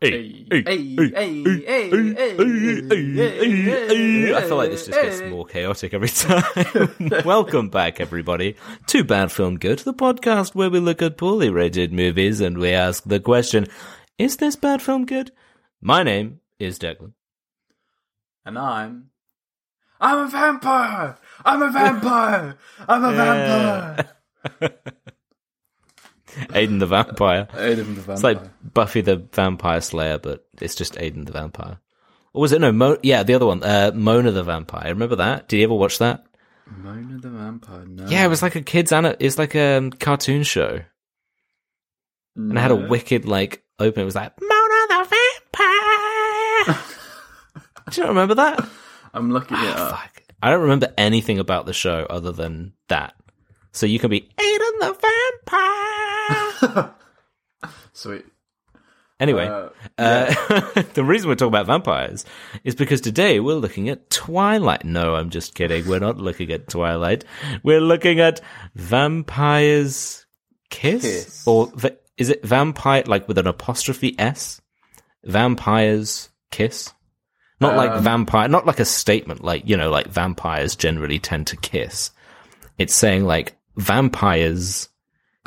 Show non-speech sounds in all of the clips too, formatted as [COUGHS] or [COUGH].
I feel like this just gets more chaotic every time. Welcome back, everybody, to Bad Film Good, the podcast where we look at poorly rated movies and we ask the question, is this bad film good? My name is Declan. And I'm. I'm a vampire! I'm a vampire! I'm a vampire! Aiden the Vampire. Aiden the vampire. It's like Buffy the Vampire Slayer, but it's just Aiden the Vampire. Or was it no? Mo- yeah, the other one, uh, Mona the Vampire. Remember that? Did you ever watch that? Mona the vampire. No. Yeah, it was like a kids' ana- It's like a um, cartoon show, and it had a wicked like open. It was like Mona the Vampire. [LAUGHS] Do you not remember that? I'm looking it Ah, up. fuck. I don't remember anything about the show other than that. So you can be Aiden the Vampire. [LAUGHS] Sweet. Anyway, Uh, uh, [LAUGHS] the reason we're talking about vampires is because today we're looking at Twilight. No, I'm just kidding. We're not looking at Twilight. We're looking at Vampires Kiss? Kiss. Or va- is it vampire, like with an apostrophe S? Vampires Kiss? Not like Um, vampire, not like a statement, like, you know, like vampires generally tend to kiss. It's saying like vampires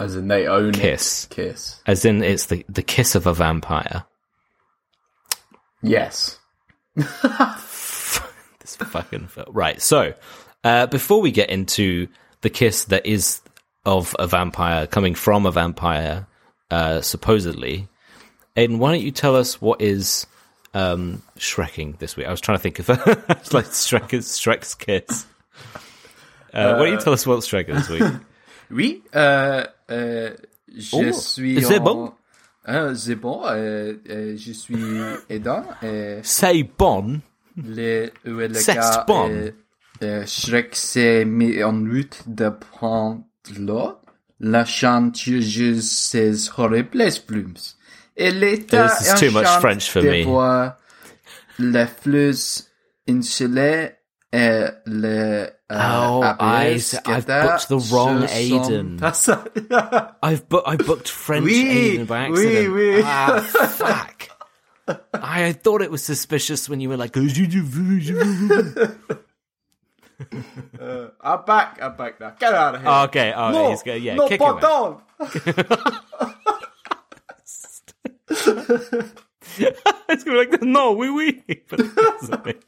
As in they own Kiss. it. Kiss. as in it's the, the kiss of a vampire. Yes. [LAUGHS] this fucking film. Right. So, uh, before we get into the kiss that is of a vampire coming from a vampire, uh, supposedly, Aiden, why don't you tell us what is um, Shrekking this week? I was trying to think of [LAUGHS] it's like Shrek's, Shrek's kiss. Uh, why don't you tell us what's Shrek is this week? Oui, euh, euh, je Oh, suis. c'est en- bon. Euh, c'est bon. euh, euh, je suis [LAUGHS] aidant. Euh, Say bon. le, ouais, le C'est gars, bon. euh, euh, Shrek s'est mis en route de prendre l'eau. La chanteuse ses horribles plumes. Elle était This is too much French for me. voir les fleurs insulées et les euh, Oh, I, I've guettent booked the wrong son Aiden. [LAUGHS] passage. I've bu- I booked French Oui, Aiden by accident. oui. Ah, fuck. I thought it was suspicious when you were like, [LAUGHS] I'm back. I'm back now. Get out of here. Oh, okay, oh, no, he's go, yeah, no, kick him out. [LAUGHS] it's gonna be like, no, oui, oui. It doesn't.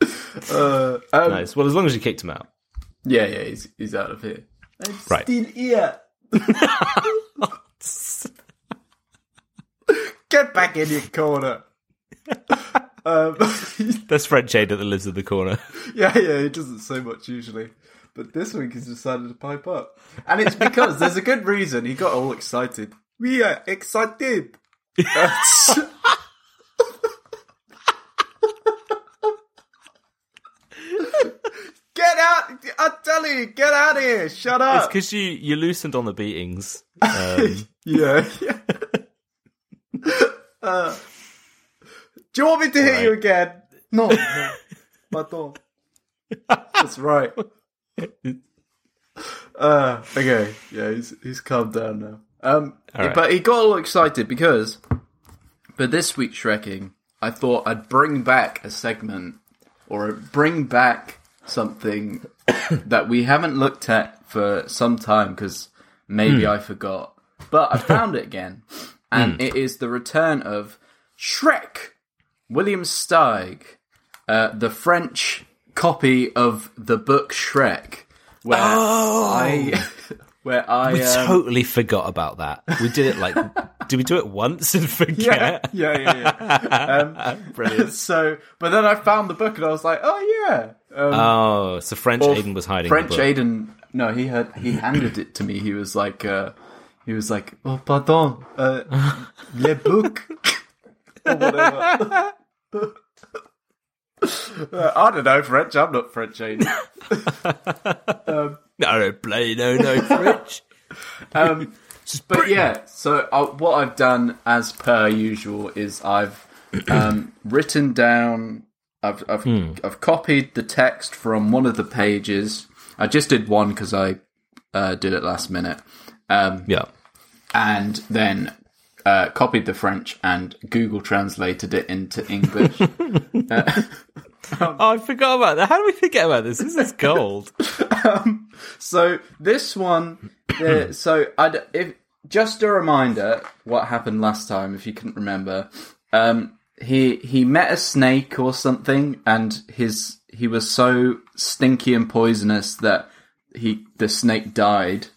Uh, um, nice. Well, as long as you kicked him out. Yeah, yeah, he's he's out of here. I'm Right. still here. [LAUGHS] Get back in your corner. um, [LAUGHS] That's French Aiden that lives in the corner. yeah, yeah, he doesn't say much usually. But this week he's decided to pipe up. And it's because there's a good reason he got all excited. We are excited. [LAUGHS] That's- get out! Get out of here! Shut up! It's because you, you loosened on the beatings. [LAUGHS] Um, Yeah. Uh, do you want me to hit you again? No, no. Pardon. That's right. Uh, okay, yeah, he's he's calmed down now. Um, right. but he got all excited because for this week's Shrekking, I thought I'd bring back a segment or bring back something that we haven't looked at for some time because maybe I forgot. But I found it again, [LAUGHS] and it is the return of Shrek, William Steig, uh, the French copy of the book Shrek, where I, [LAUGHS] where I, we um, totally forgot about that. We did it like, did we do it once and [LAUGHS] forget? yeah, yeah, yeah. Brilliant. Um, so, but then I found the book and I was like, oh yeah. Um, Oh, so French Aiden was hiding French the book. Aiden. No, he had he handed it to me. He was like, uh, he was like, oh pardon, uh, le book, [LAUGHS] or whatever. [LAUGHS] Uh, I don't know French. I'm not French Aiden. [LAUGHS] No, no, play, no, no, French. Um, but yeah, so uh, what I've done, as per usual, is I've um, written down. I've I've, I've copied the text from one of the pages. I just did one because I uh, did it last minute. Um, Yeah. and then uh, copied the French and Google translated it into English. [LAUGHS] [LAUGHS] Oh, I forgot about that. How do we forget about this? This is gold. [LAUGHS] so this one, uh, [CLEARS THROAT] so I if just a reminder what happened last time if you couldn't remember. Um, he he met a snake or something, and his he was so stinky and poisonous that he the snake died.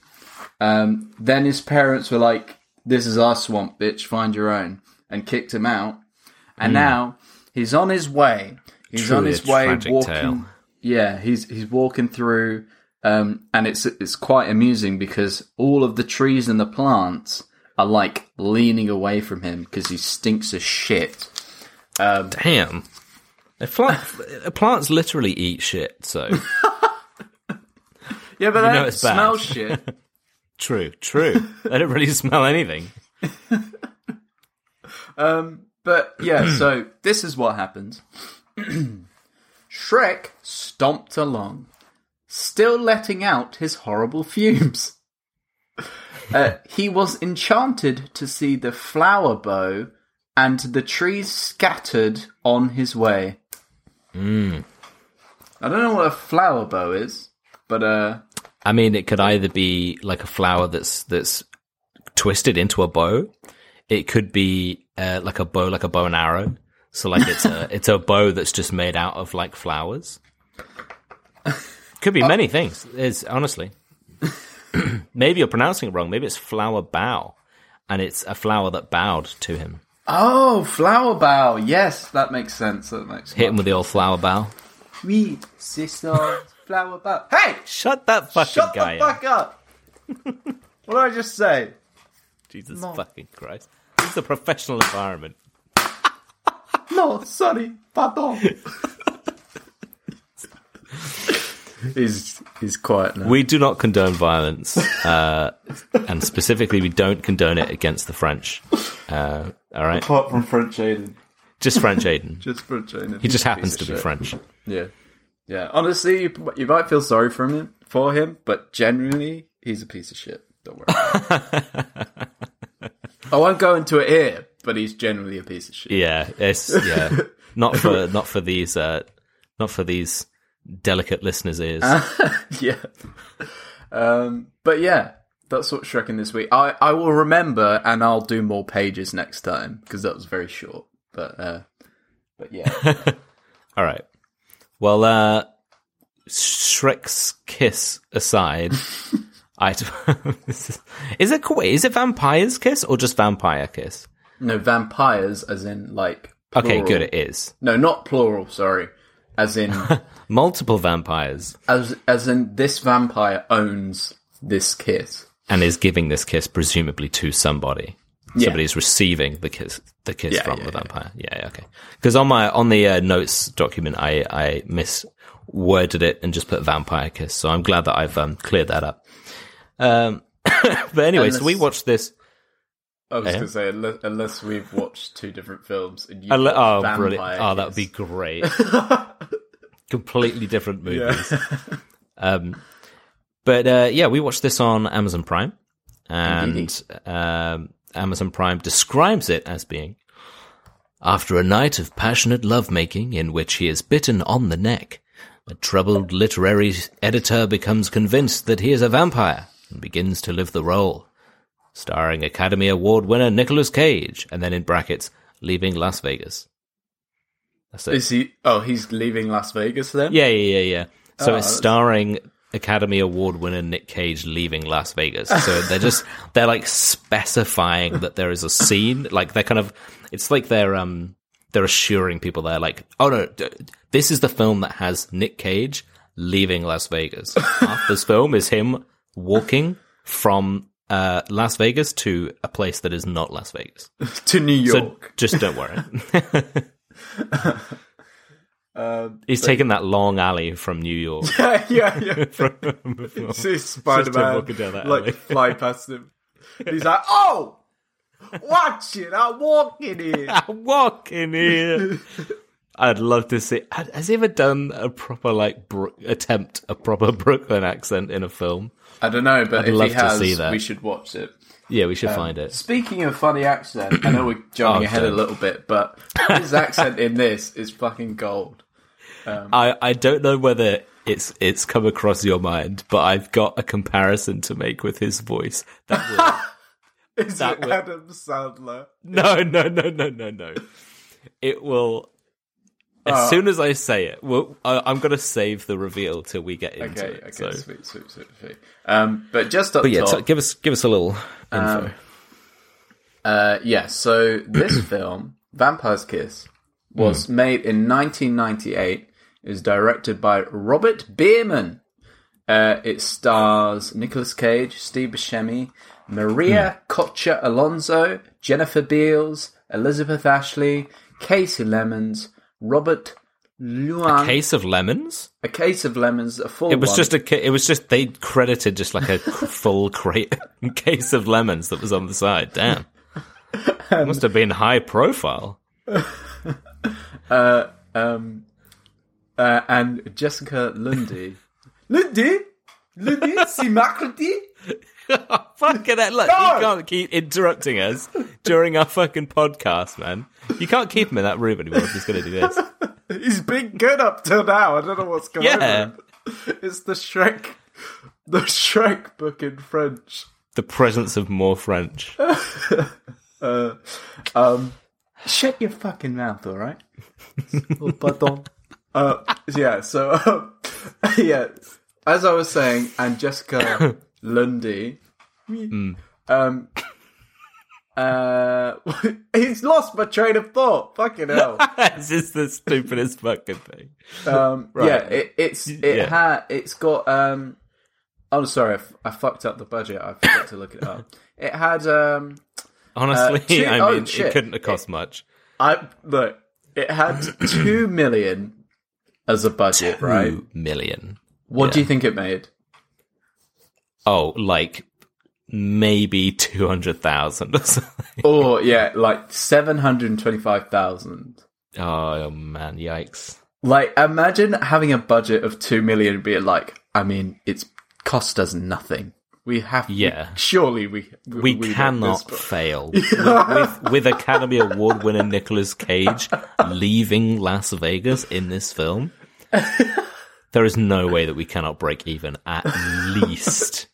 Um, then his parents were like, "This is our swamp, bitch. Find your own," and kicked him out. And now he's on his way. He's on his way walking. tale. Yeah, he's he's walking through, um, and it's it's quite amusing because all of the trees and the plants are like leaning away from him because he stinks of shit. Damn. A plant, plants literally eat shit, so [LAUGHS] Yeah, but know they don't it's bad. smell shit. [LAUGHS] true, true. They don't really smell anything. [LAUGHS] Um, but yeah, so this is what happens. [CLEARS THROAT] Shrek stomped along, still letting out his horrible fumes. Uh, he was enchanted to see the flower bow and the trees scattered on his way. I don't know what a flower bow is, but uh, I mean, it could either be like a flower that's that's twisted into a bow. It could be uh, like a bow, like a bow and arrow. So like it's a [LAUGHS] it's a bow that's just made out of like flowers. Could be many things. Is honestly. [CLEARS THROAT] Maybe you're pronouncing it wrong. Maybe it's flower bow, and it's a flower that bowed to him. Oh, flower bow. Yes, that makes sense. That makes Hit him with the old flower bow. We sister, flower bow. Hey, Shut that fucking shut guy the up. fuck up! what did I just say? Jesus No. fucking Christ. This is a professional environment. [LAUGHS] No, sorry, pardon. he's he's quiet now. We do not condone violence, uh, and specifically, we don't condone it against the French. Uh, all right, Apart from French Aiden, just French Aiden. [LAUGHS] just French Aiden. He just happens to be French. Yeah, yeah. Honestly, you, you might feel sorry for him for him, but genuinely, he's a piece of shit. Don't worry. [LAUGHS] I won't go into it here, but he's generally a piece of shit. Yeah, it's yeah, [LAUGHS] not for not for these uh, not for these delicate listeners' ears. yeah. Um, but yeah, that's what Shrek in this week. I, I will remember and I'll do more pages next time because that was very short. But uh, but yeah, [LAUGHS] All right. Well, uh, Shrek's kiss aside, [LAUGHS] I [LAUGHS] is it wait, is it vampire's kiss or just vampire kiss? no vampires, as in like. Okay, good. It is No, not plural. Sorry, as in multiple vampires as as in this vampire owns this kiss. And is giving this kiss presumably to somebody. Yeah. Somebody's receiving the kiss, the kiss Yeah, from yeah, the vampire. Yeah, yeah okay. Because on my on the uh, notes document, I I misworded it and just put vampire kiss. So I'm glad that I've um, cleared that up. Um, [COUGHS] but anyway, so we Unless- watched this. I was going to say unless, unless we've watched two different films and you oh, Vampire brilliant! Oh, that would be great. [LAUGHS] Completely different movies. [LAUGHS] Um, but uh, yeah, we watched this on Amazon Prime, and um, Amazon Prime describes it as being after a night of passionate lovemaking in which he is bitten on the neck. A troubled literary editor becomes convinced that he is a vampire and begins to live the role. Starring Academy Award winner Nicolas Cage, and then in brackets, leaving Las Vegas. That's it. Is he? Oh, he's leaving Las Vegas then. Yeah, yeah, yeah, yeah. So Oh, it's starring Academy Award winner Nick Cage leaving Las Vegas. So they're just [LAUGHS] they're like specifying that there is a scene. Like they're kind of it's like they're um they're assuring people they're like, oh no, this is the film that has Nick Cage leaving Las Vegas. [LAUGHS] Half this film is him walking from uh, Las Vegas to a place that is not Las Vegas. [LAUGHS] to New York. So York. just don't worry. Um, He's taken that long alley from New York. [LAUGHS] yeah, yeah, yeah. [LAUGHS] from- [LAUGHS] See Spider Man walking down that like fly past him. He's like, "Oh, watch it! I'm walking here." I'm walking here. I'd love to see. Has he ever done a proper like Bro- attempt a proper Brooklyn accent in a film? I don't know, but I'd if love he to has, see that. we should watch it. Yeah, we should um, find it. Speaking of funny accent, I know we're [CLEARS THROAT] jumping Oh, ahead a don't. little bit, but his accent in this is fucking gold. Um, I, I don't know whether it's it's come across your mind, but I've got a comparison to make with his voice. That will, [LAUGHS] Is That it would- Adam Sandler? no, no, no, no, no, no. It will. As Oh. soon as I say it, well, I, I'm going to save the reveal till we get into Okay, it. okay, so. sweet, sweet, sweet, sweet. Um, but just up But yeah, top, t- give us give us a little info. Um, Uh, yeah, so [COUGHS] this film, Vampire's Kiss, was made in 1998. It was directed by Robert Bierman. Uh, it stars Nicolas Cage, Steve Buscemi, Maria Cocha Alonso, Jennifer Beals, Elizabeth Ashley, Kasi Lemmons, Robert Lujan. Case of lemons. a case of lemons, a full It was one. just a. It was just they credited just like a [LAUGHS] full crate [LAUGHS] case of lemons that was on the side. Damn, [LAUGHS] must have been high profile. um, uh, and Jessica Lundy. Lundy? Lundy? C'est mercredi? Fucking hell, look, No! you can't keep interrupting us during our fucking podcast, man. You can't keep him in that room anymore if he's going to do this. [LAUGHS] He's been good up till now. I don't know what's going Yeah. on. It's the Shrek, the Shrek book in French. The presence of more French. [LAUGHS] Um, shut your fucking mouth, all right? oh, pardon. [LAUGHS] Uh, yeah. So, um, yeah. As I was saying, and Jessica [COUGHS] Lundy. Um. Uh, [LAUGHS] he's lost my train of thought. Fucking hell. [LAUGHS] it's just the stupidest fucking thing. Um, [LAUGHS] Right. Yeah, it, it's it Yeah. had it's got. Um, I'm sorry, I, f- I fucked up the budget. I forgot to look it up. It had. Um, Honestly, Uh, two- I oh, mean, shit. it couldn't have cost much. I look. It had [CLEARS THROAT] two million as a budget, right? Two million. What do you think it made? Oh, like maybe 200,000 or [LAUGHS] something. Oh yeah, like seven hundred twenty-five thousand. Oh, man, yikes. Like, imagine having a budget of two million and being like, I mean, it's cost us nothing. We have, Yeah. surely we We, know cannot [LAUGHS] fail. with, with, with Academy Award winner Nicolas Cage leaving Las Vegas in this film, [LAUGHS] there is no way that we cannot break even at least.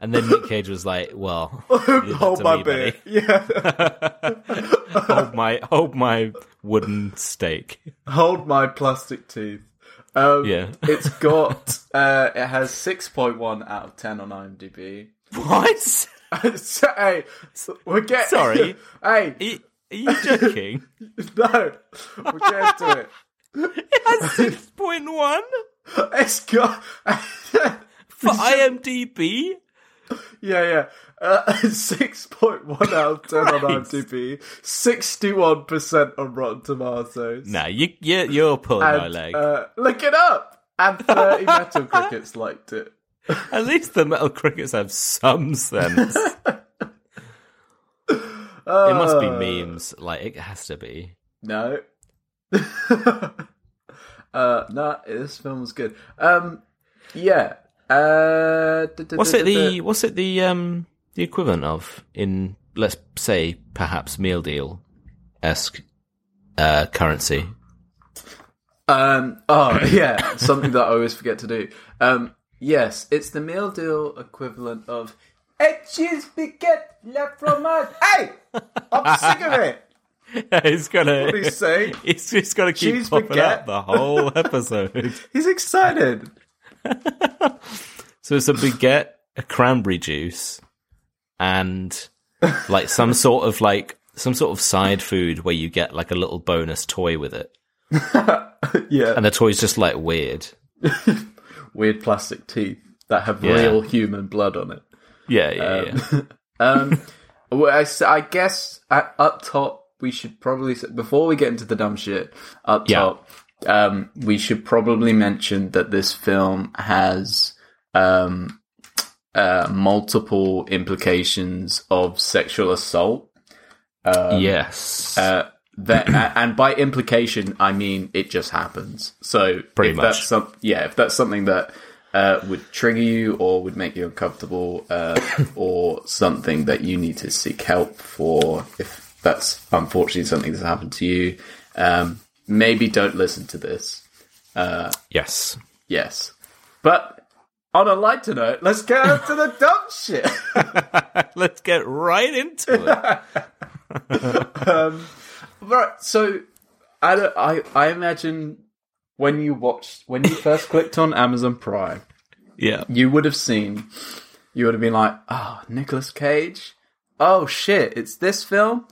And then Nick Cage was like, "Well, [LAUGHS] Hold my me, beer. Yeah. [LAUGHS] hold my hold my wooden stake." Hold my plastic teeth. Um, Yeah. it's got, uh, it has 6.1 out of 10 on IMDb. [LAUGHS] What? so, hey, we're getting. Sorry. hey, Are you, are you joking? no. We're getting to it. It has six point one It's got. for IMDb. Yeah, yeah. Uh, [LAUGHS] 6.1 out of 10 on. IMDb. 61% on Rotten Tomatoes. Nah, you you you're pulling my leg. uh, look it up! And 30 Metal Crickets liked it. [LAUGHS] At least the metal crickets have some sense. [LAUGHS] it must be Uh, memes. Like it has to be. No. uh, no, this film was good. Um, yeah. Uh, What's it the what's it the um the equivalent of in let's say perhaps meal deal esque uh currency? Um, oh, [COUGHS] yeah, something that I always forget to do. Um, yes, it's the meal deal equivalent of a cheese baguette la fromage. Hey! I'm sick of it! [LAUGHS] he's gonna What did he say? he's just gonna keep Cheese popping baguette. up the whole episode. [LAUGHS] He's excited. [LAUGHS] so it's a baguette, a cranberry juice, and like some sort of like some sort of side food where you get like a little bonus toy with it. [LAUGHS] Yeah. And the toy's just like weird. [LAUGHS] Weird plastic teeth that have Yeah. real human blood on it. Yeah, yeah, yeah. Um, well, I, I guess at, up top we should probably before we get into the dumb shit up Yeah. top, um, we should probably mention that this film has um, uh, multiple implications of sexual assault. yes. Uh, that and by implication, I mean it just happens. So Pretty if much. That's some, yeah, if that's something that uh, would trigger you or would make you uncomfortable, uh, or something that you need to seek help for, if that's unfortunately something that's happened to you, um, maybe don't listen to this. Uh, Yes. Yes. But on a lighter note, let's get on [LAUGHS] to the dumb shit. [LAUGHS] Let's get right into it. [LAUGHS] um, Right. So, I, don't, I I imagine when you watched when you first clicked on Amazon Prime, yeah. you would have seen, you would have been like, oh, Nicolas Cage. Oh shit, it's this film.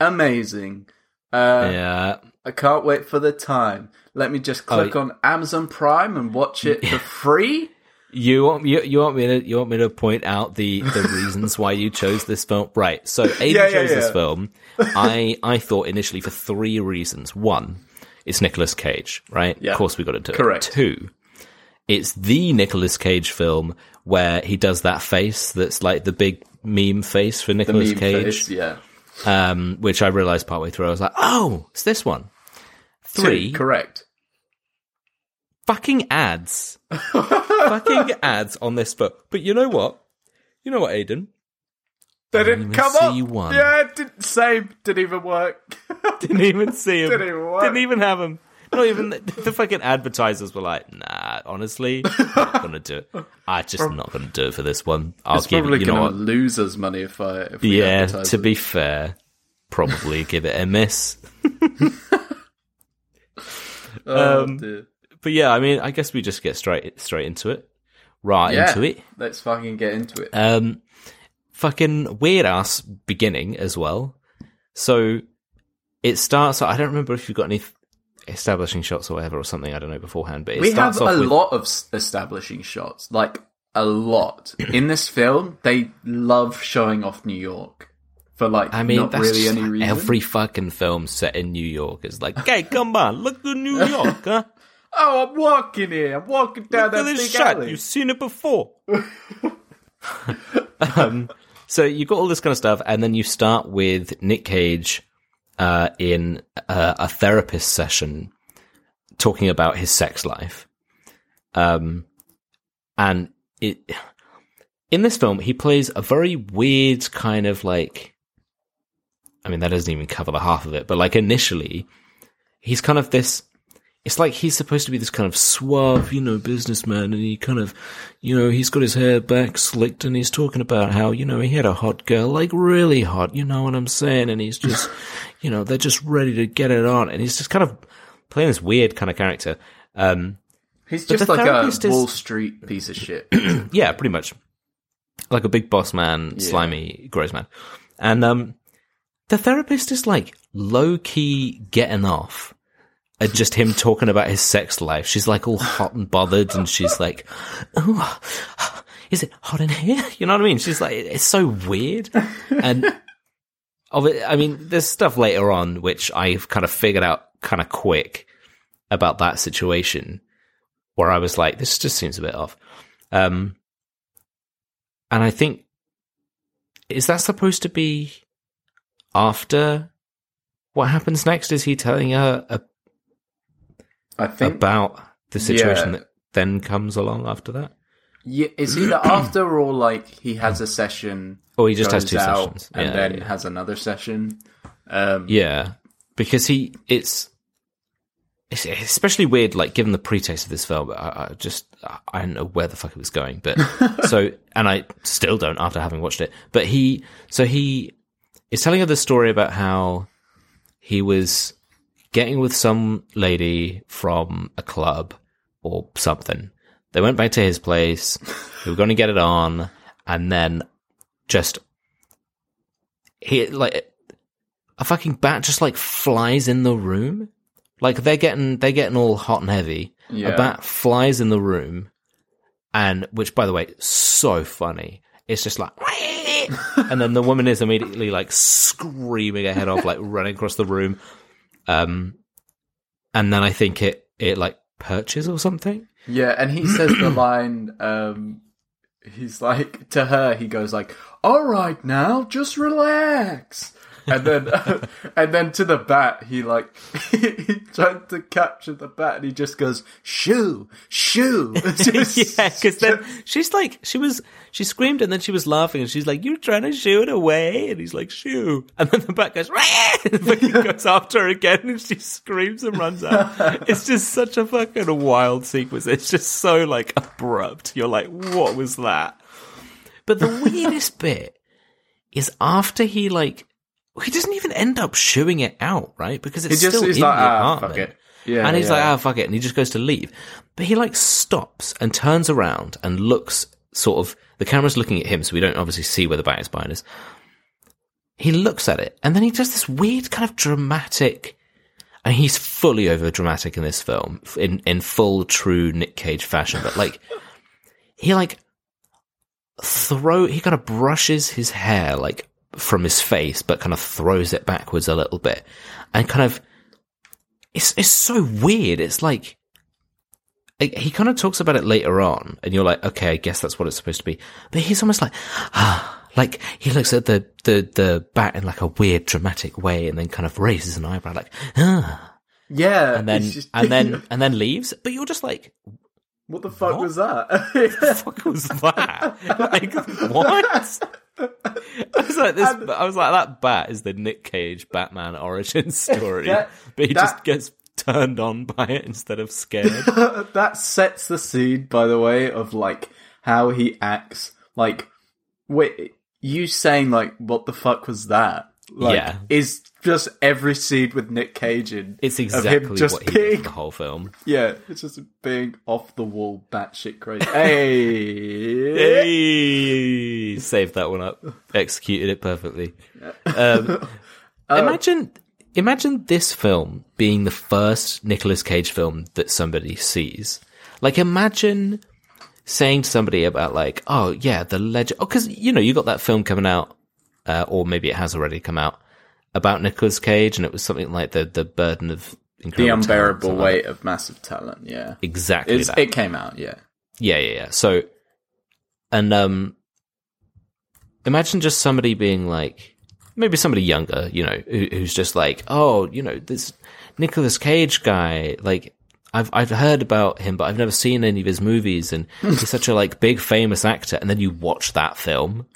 Amazing. Uh, Yeah. I can't wait for the time. Let me just click Oh, on Amazon Prime and watch it for [LAUGHS] free. You want you, you want me to you want me to point out the the reasons why you chose this film? Right. So [LAUGHS] Aiden Yeah, yeah, chose this film. [LAUGHS] I I thought initially for three reasons. One, it's Nicolas Cage, right? Yeah. Of course we got to do Correct. it. Two, it's the Nicolas Cage film where he does that face that's like the big meme face for Nicolas Cage. face, yeah. Um, which I realized partway through. I was like, oh, it's this one. Three, Two, correct. fucking ads. [LAUGHS] fucking ads on this book. But you know what? You know what, Aiden? They didn't didn't come see up. one. Yeah, didn't, same. Didn't even work. [LAUGHS] Didn't even see [LAUGHS] him. Didn't even work. Didn't even have him. Not even the, the fucking advertisers were like, nah, honestly, I'm not gonna do it. I'm just not gonna do it for this one. I'll it's give probably it. You know going to what? lose us money if I. If Yeah. To be fair, probably give it a miss. Oh, um, dear. But yeah, I mean, I guess we just get straight straight into it. Right yeah. into it. Let's fucking get into it. Um, fucking weird ass beginning as well. So it starts. I don't remember if you've got any establishing shots or whatever or something. I don't know beforehand, but it we have a with lot of establishing shots, like a lot in this film. They love showing off New York for like I mean, not that's really any reason. every fucking film set in New York is like, "Hey, come on, look at New [LAUGHS] York, huh? Oh, I'm walking here. I'm walking down Look at that big shot. alley. You've seen it before." [LAUGHS] um, so you got all this kind of stuff, and then you start with Nick Cage uh, in uh, a therapist session talking about his sex life. Um, and it in this film he plays a very weird kind of like. I mean, that doesn't even cover the half of it, but like initially, he's kind of this. It's like he's supposed to be this kind of suave, you know, businessman, and he kind of, you know, he's got his hair back slicked, and he's talking about how, you know, he had a hot girl, like really hot, you know what I'm saying? And he's just, [LAUGHS] you know, they're just ready to get it on, and he's just kind of playing this weird kind of character. Um, He's just like a is- Wall Street piece of shit. [CLEARS THROAT] yeah, pretty much like a big boss man, slimy, gross man, and um, the therapist is like low key getting off. At just him talking about his sex life. She's like all hot and bothered and she's like, oh, is it hot in here? [LAUGHS] You know what I mean? She's like, it's so weird. And of it, I mean, there's stuff later on which I've kind of figured out kind of quick about that situation where I was like, this just seems a bit off. Um, and I think, is that supposed to be after what happens next? Is he telling her a, I think about the situation Yeah. that then comes along after that? yeah, it's either [CLEARS THROAT] after or like he has a session. Or he just has two sessions. and Yeah, then yeah. has another session. Um, Yeah, because he it's it's especially weird, like given the pretext of this film. I, I just I don't know where the fuck it was going, but [LAUGHS] so and I still don't after having watched it. But he so he is telling her the story about how he was getting with some lady from a club or something. They went back to his place. [LAUGHS] They were going to get it on, and then just he like a fucking bat just like flies in the room. Like they're getting they're getting all hot and heavy. Yeah. A bat flies in the room, and which by the way, so funny. It's just like, [LAUGHS] [LAUGHS] and then the woman is immediately like screaming her head off, like running across the room. Um, and then I think it it like perches or something. Yeah, and he says the [CLEARS THROAT] line. Um, he's like to her. He goes like, "All right, now, just relax." And then [LAUGHS] and then to the bat, he like [LAUGHS] he tried to capture the bat, and he just goes shoo shoo. [LAUGHS] Just- yeah, because then she's like, she was, she screamed and then she was laughing and she's like, "You're trying to shoo it away," and he's like, "Shoo," and then the bat goes, and fucking goes after her again, and she screams and runs out. it's just such a fucking wild sequence. It's just so like abrupt. You're like, what was that? But the weirdest bit is after he like, he doesn't even end up shooing it out, right? Because it's he just still he's in like the ah apartment. fuck it. Yeah, and he's yeah. like, oh, fuck it. And he just goes to leave. But he like stops and turns around and looks sort of, the camera's looking at him, so we don't obviously see where the bat is behind us. He looks at it and then he does this weird kind of dramatic, and he's fully over dramatic in this film in, in full true Nick Cage fashion, but like, [LAUGHS] he like throw, he kind of brushes his hair like from his face, but kind of throws it backwards a little bit and kind of, it's it's so weird. It's like he kind of talks about it later on, and you're like, okay, I guess that's what it's supposed to be. But he's almost like, ah, [SIGHS] like he looks at the the the bat in like a weird dramatic way, and then kind of raises an eyebrow, like, ah, yeah, and then just- and then [LAUGHS] and then leaves. But you're just like, what the fuck What? was that? [LAUGHS] What the fuck was that? [LAUGHS] like, what? I was like, this. I was like, that bat is the Nick Cage Batman origin [LAUGHS] story, That- but he that- just gets turned on by it instead of scared. [LAUGHS] that sets the scene, by the way, of like how he acts. Like, wait, you saying like, "What the fuck was that?" Like, Yeah. is just every scene with Nick Cage in. It's exactly just what he did being, for the whole film. yeah, it's just being off the wall, batshit crazy. hey, Hey, saved that one up, executed it perfectly. Um, [LAUGHS] imagine, imagine this film being the first Nicolas Cage film that somebody sees. Like, imagine saying to somebody about like, oh yeah, the legend. Oh, because you know you got that film coming out, uh, or maybe it has already come out about Nicolas Cage, and it was something like the the burden of the incredible talent, unbearable like weight of massive talent. Yeah. Exactly that. it came out. Yeah, Yeah, yeah, yeah. So, and um, imagine just somebody being like, maybe somebody younger, you know, who, who's just like, oh, you know, this Nicolas Cage guy, like. I've I've heard about him, but I've never seen any of his movies, and he's such a like big famous actor. And then you watch that film,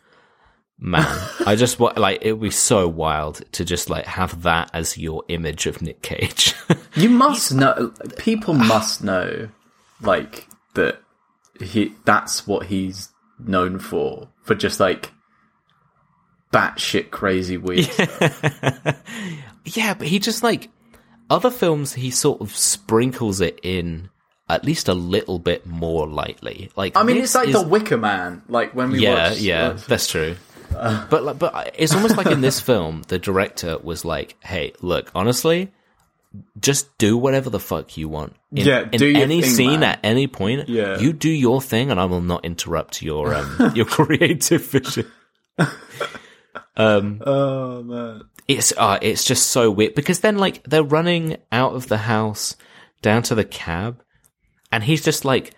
man. I just wa- like it would be so wild to just like have that as your image of Nick Cage. [LAUGHS] you must know. People must know, like that. He that's what he's known for. For just like batshit crazy weird. [LAUGHS] Yeah, but he just like other films he sort of sprinkles it in at least a little bit more lightly. Like I mean, it's like is- the Wicker Man. Like when we yeah, watched, yeah, that's true. [LAUGHS] but like, but it's almost like in this [LAUGHS] film, the director was like, "Hey, look, honestly, just do whatever the fuck you want. In, Yeah, in your any thing, scene man. at any point, Yeah. you do your thing, and I will not interrupt your um [LAUGHS] your creative vision." um, oh man, it's uh, it's just so weird because then like they're running out of the house down to the cab and he's just like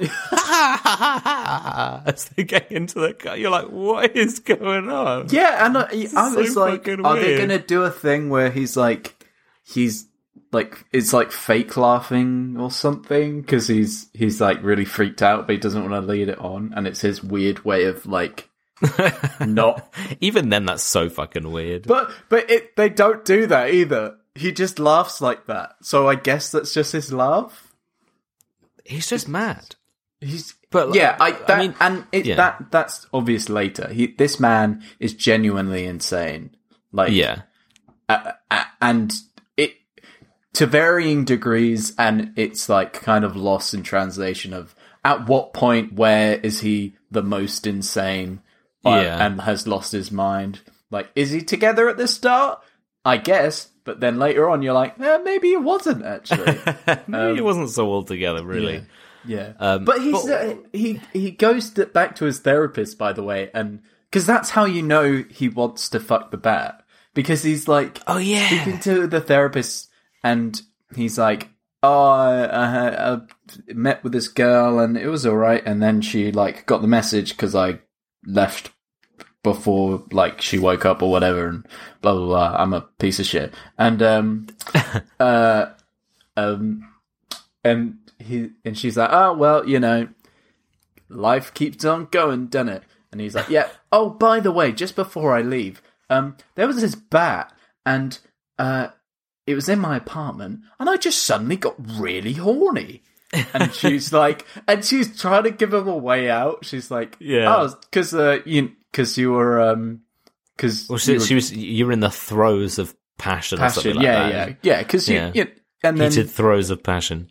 [LAUGHS] as they get into the car you're like what is going on yeah. And I, I so was like, fucking are they gonna do a thing where he's like, he's like, it's like fake laughing or something because he's he's like really freaked out, but he doesn't want to lead it on, and it's his weird way of like [LAUGHS] not even then that's so fucking weird But but it they don't do that either. He just laughs like that. So I guess that's just his laugh. he's just mad He's But, like, yeah, I, I mean, and it, yeah. that that's obvious later. He this man is genuinely insane. Like yeah uh, uh, and it to varying degrees, and it's like kind of lost in translation of at what point where is he the most insane uh, Yeah. and has lost his mind? Like, is he together at the start? I guess, but then later on, you're like, eh, maybe he wasn't actually. [LAUGHS] maybe he wasn't so all together really Yeah, Um, but he's but- uh, he he goes to, back to his therapist, by the way, and because that's how you know he wants to fuck the bat because he's like, oh yeah speaking to the therapist, and he's like, "Oh, I, I, I met with this girl, and it was all right, and then she like got the message because I left before like she woke up or whatever and blah blah blah. I'm a piece of shit. And um [LAUGHS] uh um and he and she's like, Oh well, you know, life keeps on going, doesn't it? And he's like, Yeah, [LAUGHS] oh by the way, just before I leave, um there was this bat and uh it was in my apartment and I just suddenly got really horny. and [LAUGHS] she's like, and she's trying to give him a way out. She's like, Yeah. oh, because uh, you because you were um because Well, she, she was. You were in the throes of passion, or something passion, like yeah, that. yeah, yeah, because you, Yeah. you and then Heated throes of passion.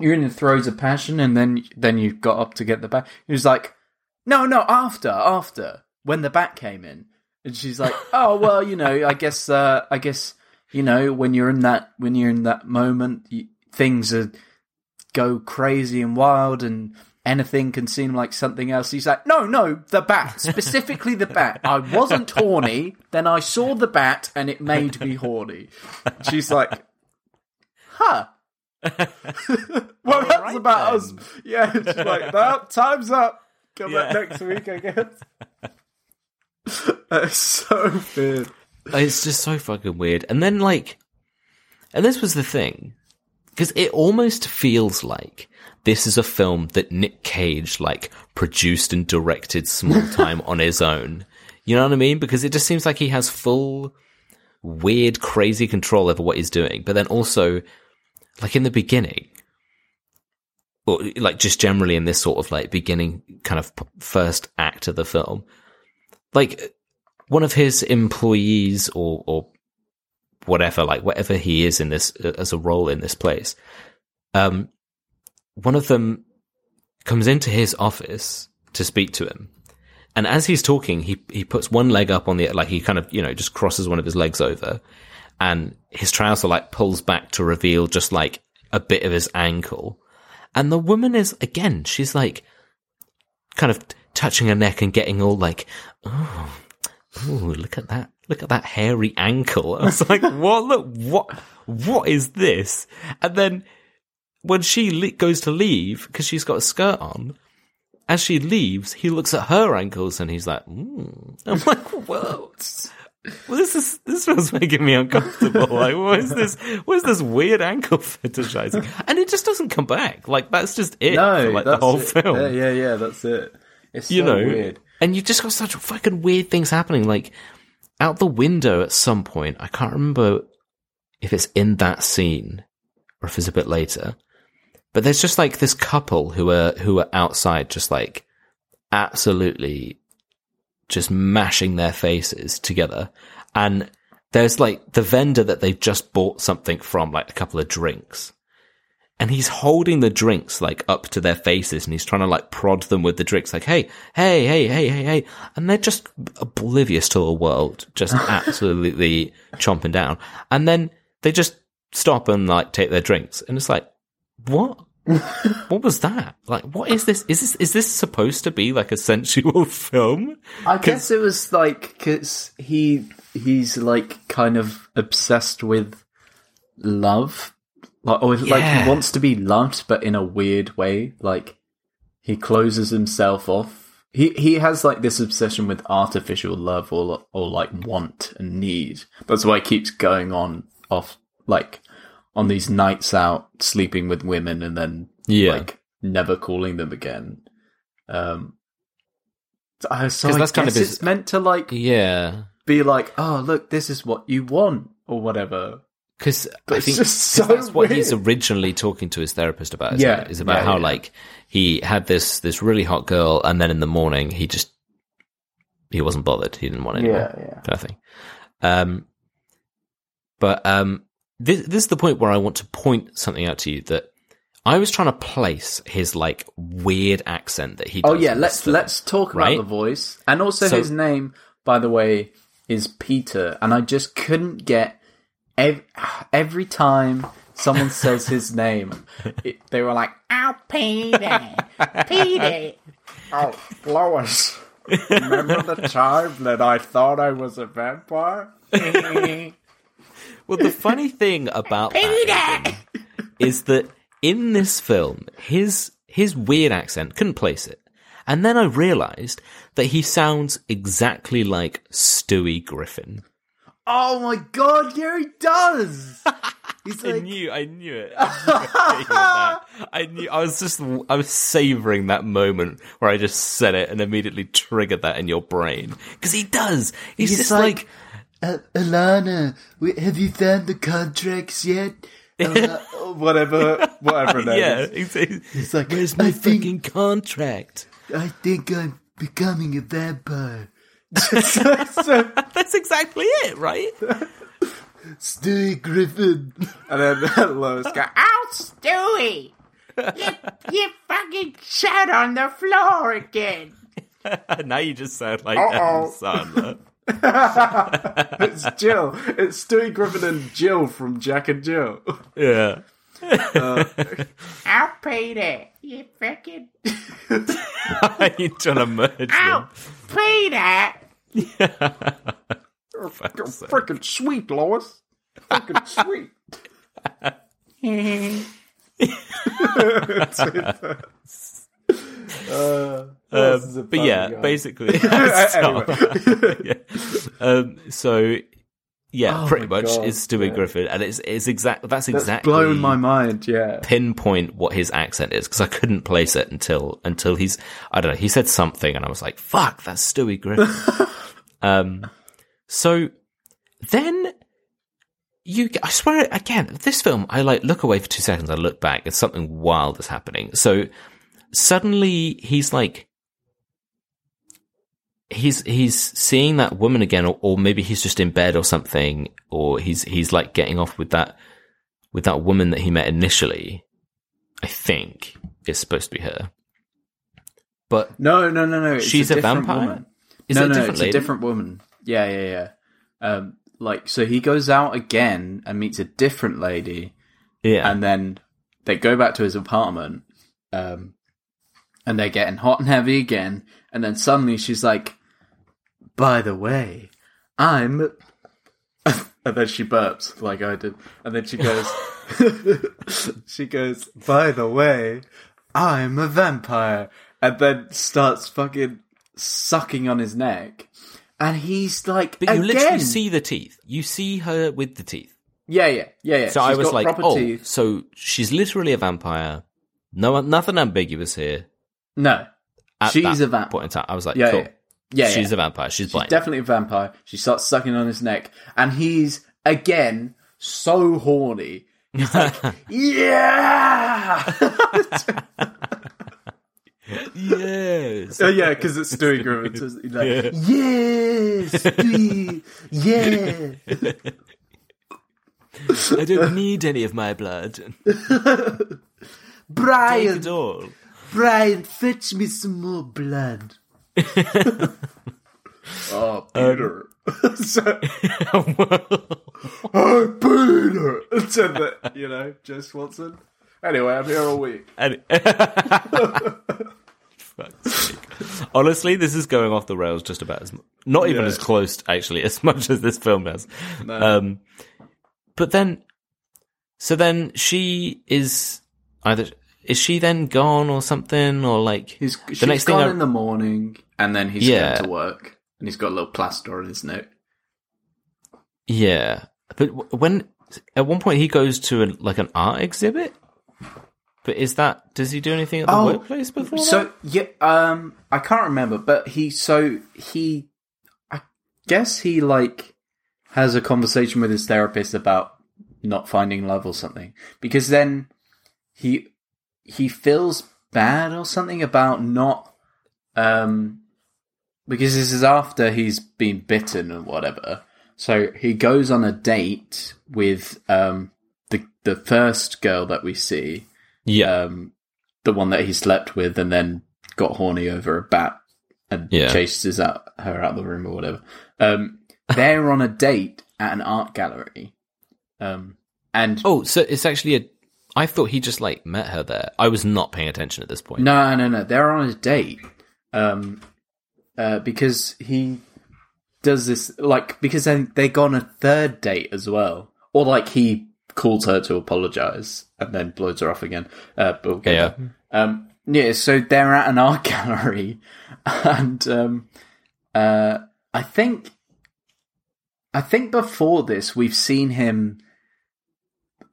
You're in the throes of passion, and then then you got up to get the bat. He was like, no, no, after, after when the bat came in, and she's like, [LAUGHS] oh well, you know, I guess, uh, I guess, you know, when you're in that when you're in that moment, you, things are go crazy and wild and. Anything can seem like something else. He's like, no, no, the bat, [LAUGHS] specifically the bat. I wasn't horny, then I saw the bat and it made me horny. She's like, huh. [LAUGHS] well, that's right about then. us. [LAUGHS] Yeah, she's like, well, time's up. Come back next week, I guess. [LAUGHS] That's so weird. It's just so fucking weird. And then like, and this was the thing, because it almost feels like this is a film that Nick Cage like produced and directed small time on his own. You know what I mean? Because it just seems like he has full weird, crazy control over what he's doing. But then also, like in the beginning, or like just generally in this sort of like beginning kind of first act of the film, like one of his employees or or whatever, like whatever he is in this uh, as a role in this place, um, one of them comes into his office to speak to him. And as he's talking, he, he puts one leg up on the, like he kind of, you know, just crosses one of his legs over and his trouser like pulls back to reveal just like a bit of his ankle. And the woman is, again, she's like kind of touching her neck and getting all like, oh, ooh, look at that. Look at that hairy ankle. [LAUGHS] I was like, what? Look, what, what is this? And then when she le- goes to leave, because she's got a skirt on, as she leaves, he looks at her ankles and he's like, mm. [LAUGHS] I'm like, whoa. Well, this is this feels [LAUGHS] making me uncomfortable. Like, what is this? What is this weird ankle [LAUGHS] fetishizing? And it just doesn't come back. Like, that's just it. No, for, like the whole it. film. Yeah, yeah, yeah, that's it. It's you so know, weird. and you just got such fucking weird things happening. Like out the window at some point, I can't remember if it's in that scene or if it's a bit later. But there's just like this couple who are who are outside, just like absolutely just mashing their faces together, and there's like the vendor that they've just bought something from, like a couple of drinks. And he's holding the drinks like up to their faces and he's trying to like prod them with the drinks, like, hey, hey, hey, hey, hey, hey. And they're just oblivious to the world, just [LAUGHS] absolutely chomping down. And then they just stop and like take their drinks. And it's like, what? [LAUGHS] what was that? Like, what is this? Is this, is this supposed to be like a sensual [LAUGHS] film? I guess it was like because he he's like kind of obsessed with love, like or like he wants to be loved, but in a weird way. Like he closes himself off. He he has like this obsession with artificial love or or like want and need. That's why he keeps going on off like on these nights out, sleeping with women, and then Yeah. like never calling them again. Um, uh, so that's kind of his- it's meant to like Yeah. be like, oh look, this is what you want or whatever. Because I think so that's what he's originally talking to his therapist about. Yeah, it? is about yeah, how yeah. like he had this this really hot girl, and then in the morning he just he wasn't bothered. He didn't want it anymore, yeah. kind of thing. Um, but um, this this is the point where I want to point something out to you that I was trying to place his like weird accent that he. Oh yeah, let's film. let's talk right? about the voice and also So- his name. By the way, is Peter, and I just couldn't get ev- every time someone says his [LAUGHS] name, it, they were like, Oh, Peter, Peter. "Oh, Lois, remember the time that I thought I was a vampire?" [LAUGHS] Well, the funny thing about that Aiden, is that in this film, his his weird accent couldn't place it, And then I realized that he sounds exactly like Stewie Griffin. Oh my god, yeah, he does. He's [LAUGHS] I like, knew, I knew it. I knew, that. I knew. I was just, I was savoring that moment where I just said it and immediately triggered that in your brain because he does. He's, He's just like- like, uh, Alana, w- have you found the contracts yet? [LAUGHS] Uh, whatever, whatever. That yeah. is. He's, he's, It's like, Where's my I think, fucking contract? I think I'm becoming a vampire. so, [LAUGHS] That's exactly it, right? Stewie Griffin. And then [LAUGHS] Lois goes, Ow, Stewie! You, you fucking shat on the floor again. now you just sound like Uh-oh. Adam Sandler. [LAUGHS] it's Jill. It's Stewie Griffin and Jill from Jack and Jill. Yeah. Ow, Peter! You fucking... [LAUGHS] You're trying to merge Ow, Peter! them. [LAUGHS] Fuck's sake. Freaking sweet, Lois. Freaking sweet. uh, Lois is a Um, but yeah, guy. basically. [LAUGHS] [LAUGHS] [LAUGHS] Yeah. Um, so yeah, Oh pretty much God, it's Stewie yeah. Griffin, and it's it's exact. That's That's exactly blown my mind. Yeah. pinpoint what his accent is because I couldn't place it until until he's I don't know he said something and I was like fuck that's Stewie Griffin. um, so then you I swear again this film I like look away for two seconds I look back and something wild is happening. So suddenly he's like he's he's seeing that woman again or, or maybe he's just in bed or something or he's he's like getting off with that with that woman that he met initially i think is supposed to be her but No, no, no, no. It's She's a different vampire? Woman. is no, it a no, different it's lady? a different woman. Yeah, yeah, yeah. Um, like so, he goes out again and meets a different lady, yeah and then they go back to his apartment, um, and they're getting hot and heavy again. And then suddenly she's like, "By the way, I'm," [LAUGHS] and then she burps like I did, and then she goes, [LAUGHS] she goes, "By the way, I'm a vampire," and then starts fucking sucking on his neck. And he's like, but you again. literally see the teeth you see her with the teeth yeah, yeah, yeah, yeah. so i was like oh teeth. so she's literally a vampire no nothing ambiguous here no, at she's a vampire. point in time i was like Yeah, cool yeah, yeah. she's yeah. a vampire she's She's definitely a vampire. She starts sucking on his neck, and he's again so horny. He's like, [LAUGHS] [LAUGHS] yeah, yes oh, yeah, because it's [LAUGHS] Stewie Griffin. So he's like, yes, Stewie, yeah. i don't need any of my blood Brian, Brian, fetch me some more blood. Oh, Peter. [LAUGHS] so, oh, [LAUGHS] Peter. Said that, you know, Joe Swanson. Anyway, I'm here all week. And- [LAUGHS] Honestly, this is going off the rails just about as. Not even Yeah. as close, actually, as much as this film does. Um, but then, so then she is either is she then gone or something or like He's, the she's next thing gone I- in the morning, and then he's Yeah. going to work, and he's got a little plaster on his neck. yeah. But when at one point he goes to a, like an art exhibit. But is that does he do anything at the Oh, workplace before? So that? yeah, um, I can't remember, but he so he, I guess he like has a conversation with his therapist about not finding love or something, because then he he feels bad or something about not um because this is after he's been bitten and whatever. So he goes on a date with um the the first girl that we see yeah, um, the one that he slept with and then got horny over a bat and Yeah. chases out, her out of the room or whatever. Um, they're on a date at an art gallery. Um, and Oh, so it's actually a. I thought he just like met her there. I was not paying attention at this point. no, no, no, they're on a date. Um, uh, because he does this, like, because then they go on a third date as well. Or like he calls her to apologize and then blows her off again. Uh, but we'll Yeah. Um, Yeah, so they're at an art [LAUGHS] gallery, and um, uh, I think, I think before this we've seen him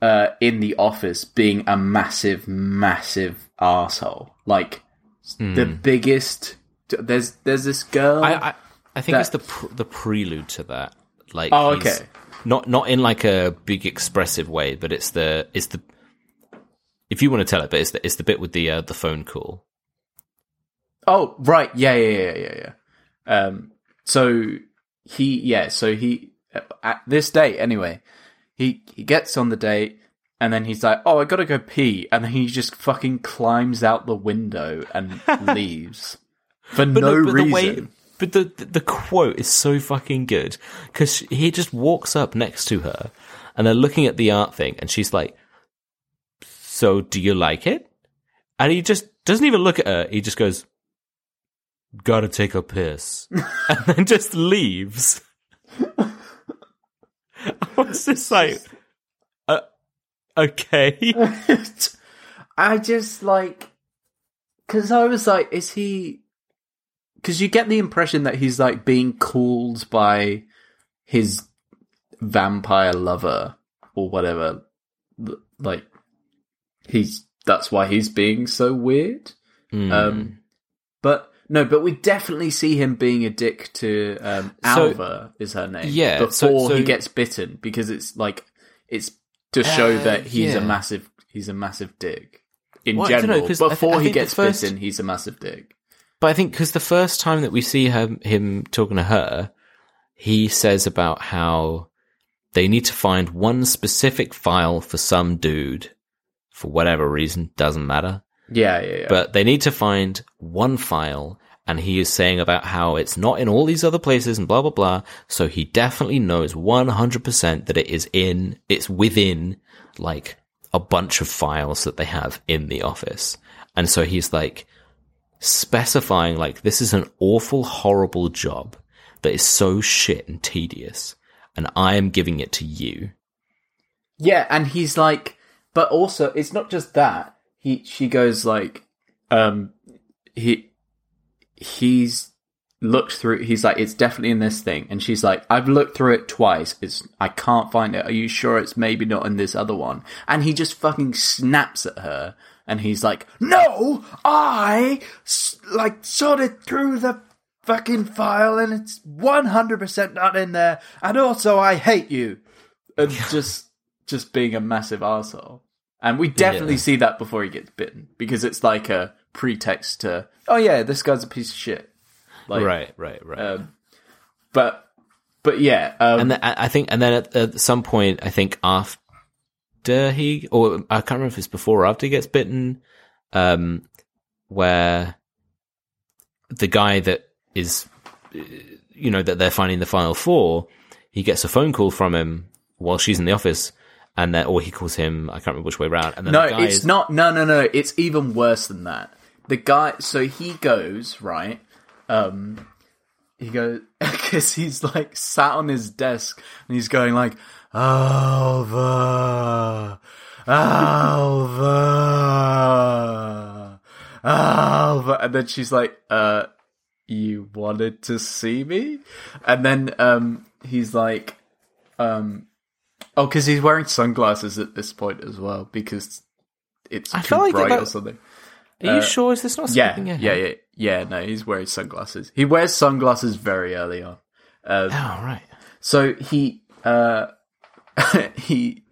uh, in the office being a massive, massive asshole, like the biggest. There's there's this girl. I, I, I think That- it's the pr- the prelude to that. Like, Oh, okay. Not not in like a big expressive way, but it's the it's the if you want to tell it, but it's the it's the bit with the uh, the phone call. Oh, right. Yeah, yeah, yeah, yeah, yeah. Um, so he, yeah, so he, at this date anyway, he, he gets on the date and then he's like, oh, I gotta go pee. And then he just fucking climbs out the window and [LAUGHS] leaves for But no but reason. The way, but the the the quote is so fucking good because he just walks up next to her, and they're looking at the art thing, and she's like, "So, do you like it?" And he just doesn't even look at her. He just goes, "Gotta take a piss," [LAUGHS] and then just leaves. [LAUGHS] I was just like, uh, "Okay." [LAUGHS] I just like, because I was like, is he? Because you get the impression that he's like being called by his vampire lover or whatever. Like, he's that's why he's being so weird. Hmm. Um, but no, but we definitely see him being a dick to um, So- Alva is her name. Yeah, before so- so- he gets bitten because it's like it's to show Uh, that he's a massive he's a massive dick in Well, don't know, general. 'cause I th- before I he gets first- bitten, he's a massive dick. But I think because the first time that we see him, him talking to her, he says about how they need to find one specific file for some dude for whatever reason, doesn't matter. Yeah, yeah, yeah. But they need to find one file, and he is saying about how it's not in all these other places and blah blah blah. So he definitely knows one hundred percent that it is in, it's within like a bunch of files that they have in the office, and so he's like specifying like this is an awful, horrible job that is so shit and tedious, and I am giving it to you. Yeah, and he's like, but also it's not just that. He she goes like, um, he he's looked through. He's like, it's definitely in this thing, and she's like, I've looked through it twice. It's I can't find it. Are you sure it's maybe not in this other one? And he just fucking snaps at her, and he's like, No, I like sorted through the fucking file, and it's one hundred percent not in there. And also, I hate you and just just being a massive asshole. And we definitely Yeah. see that before he gets bitten because it's like a pretext to, oh yeah, this guy's a piece of shit. Like, right, right, right. Um, but but yeah, um, and then, I I think, and then at, at some point, I think after he, or I can't remember if it's before or after he gets bitten, um, where the guy that is, uh, you know, that they're finding the file for, he gets a phone call from him while she's in the office, and then, or he calls him, I can't remember which way around, and then no, the guy it's is, not. No, no, no. It's even worse than that. The guy. So he goes right. Um, he goes [LAUGHS] because he's like sat on his desk and he's going like, Alva, Alva, Alva, and then she's like, uh, you wanted to see me, and then um, he's like, um. Oh, because he's wearing sunglasses at this point as well because it's I too like bright that- or something. are you sure? Is this not Yeah, yeah, yeah, yeah. No, he's wearing sunglasses. He wears sunglasses very early on. Uh, Oh, right. so he uh [LAUGHS] he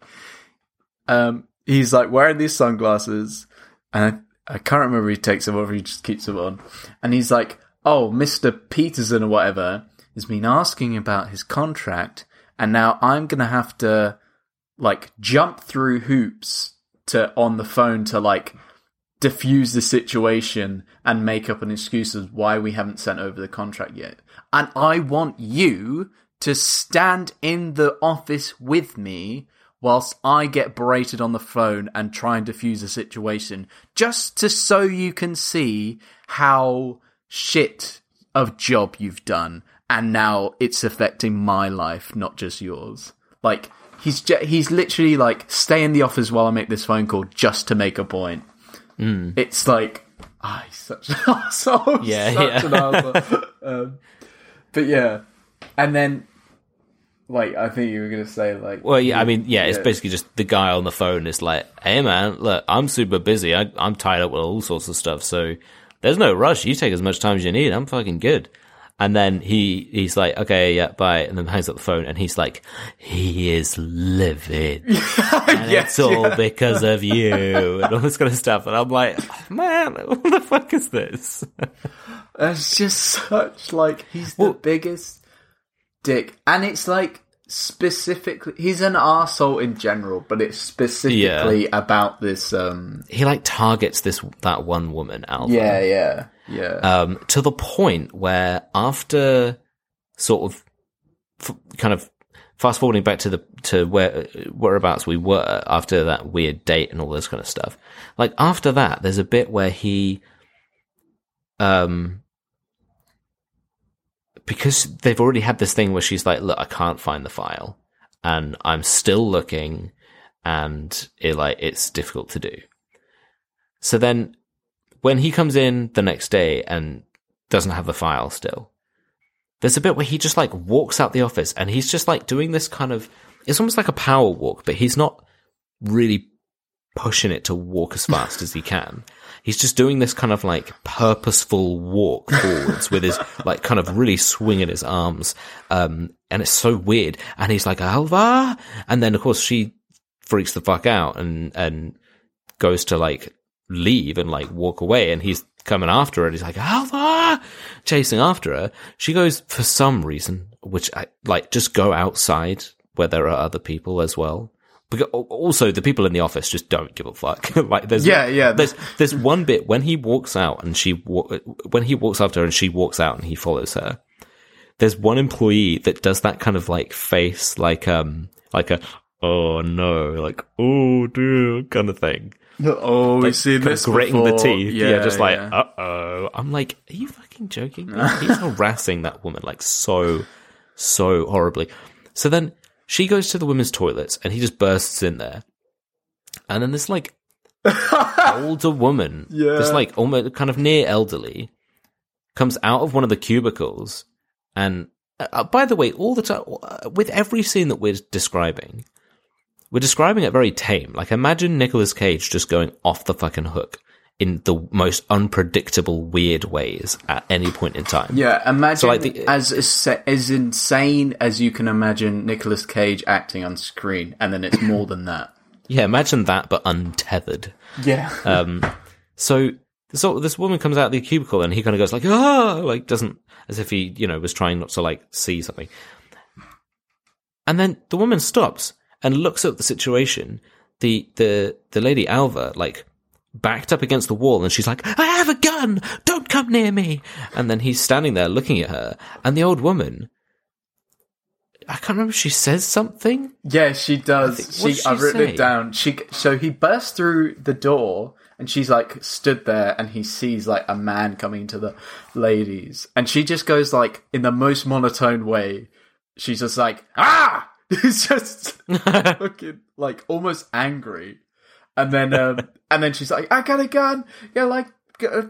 um he's like wearing these sunglasses and I, I can't remember he takes them off or he just keeps them on. And he's like, Oh, Mr. Peterson or whatever has been asking about his contract and now I'm gonna have to like jump through hoops to on the phone to like diffuse the situation and make up an excuse of why we haven't sent over the contract yet. And I want you to stand in the office with me whilst I get berated on the phone and try and defuse the situation, just to so you can see how shit of job you've done, and now it's affecting my life, not just yours. Like he's ju- he's literally like stay in the office while I make this phone call just to make a point. It's like ah, he's such an [LAUGHS] asshole. Yeah, such yeah. an asshole. [LAUGHS] um, but yeah, and then wait, I think you were gonna say like, Well, yeah, I mean, yeah, it's Yeah. basically just the guy on the phone is like, "Hey, man, look, I'm super busy. I, I'm tied up with all sorts of stuff, so there's no rush. You take as much time as you need. I'm fucking good." And then he he's like, "Okay, yeah, bye," and then hangs up the phone, and he's like, "He is livid, [LAUGHS] and Yes, it's all yeah. because of you, [LAUGHS] and all this kind of stuff." And I'm like, "Man, what the fuck is this?" That's just such like he's the biggest dick, and it's like specifically he's an asshole in general, but it's specifically about this. um he like targets this that one woman, Alva. Yeah, yeah, yeah. um, to the point where after sort of f- kind of fast forwarding back to the to where whereabouts we were after that weird date and all this kind of stuff. Like after that, there's a bit where he, um, because they've already had this thing where she's like, "Look, I can't find the file, and I'm still looking, and it like it's difficult to do." So then when he comes in the next day and doesn't have the file still, there's a bit where he just like walks out the office and he's just like doing this kind of, it's almost like a power walk, but he's not really pushing it to walk as fast as he can. He's just doing this kind of like purposeful walk forwards with his [LAUGHS] like kind of really swinging his arms. Um, and it's so weird. And he's like, Alva. And then of course she freaks the fuck out and, and goes to like leave and like walk away and he's coming after her and he's like Alva chasing after her she goes for some reason which I like just go outside where there are other people as well also the people in the office just don't give a fuck [LAUGHS] like there's Yeah, yeah. there's there's one bit when he walks out and she wa- when he walks after her and she walks out and he follows her there's one employee that does that kind of like face like um like a oh no like oh dear kind of thing oh, we've seen this gritting the before. teeth. Yeah, just like, yeah. uh oh. I'm like, are you fucking joking? He's harassing that woman like so, so horribly. So then she goes to the women's toilets and he just bursts in there. And then this like [LAUGHS] older woman, Yeah. this like almost kind of near elderly, comes out of one of the cubicles. And uh, uh, by the way, all the time, uh, with every scene that we're describing, we're describing it very tame. Like imagine Nicolas Cage just going off the fucking hook in the most unpredictable, weird ways at any point in time. Yeah, imagine like the- as as insane as you can imagine Nicolas Cage acting on screen, and then it's more than that. [CLEARS THROAT] Yeah, imagine that, but untethered. Yeah, Um, so, so this woman comes out of the cubicle and he kind of goes like, ah, like doesn't, as if he, you know, was trying not to like see something. And then the woman stops and looks at the situation. The, the, the lady Alva, like, backed up against the wall and she's like, I have a gun! Don't come near me! And then he's standing there looking at her and the old woman, I can't remember if she says something. yeah, she does. think- she, she I've written say? it down. She so he bursts through the door, and she's like stood there, and he sees like a man coming to the ladies, and she just goes like in the most monotone way. She's just like ah, [LAUGHS] it's just [LAUGHS] fucking like almost angry, and then um [LAUGHS] and then she's like I got a gun, yeah, like. Uh,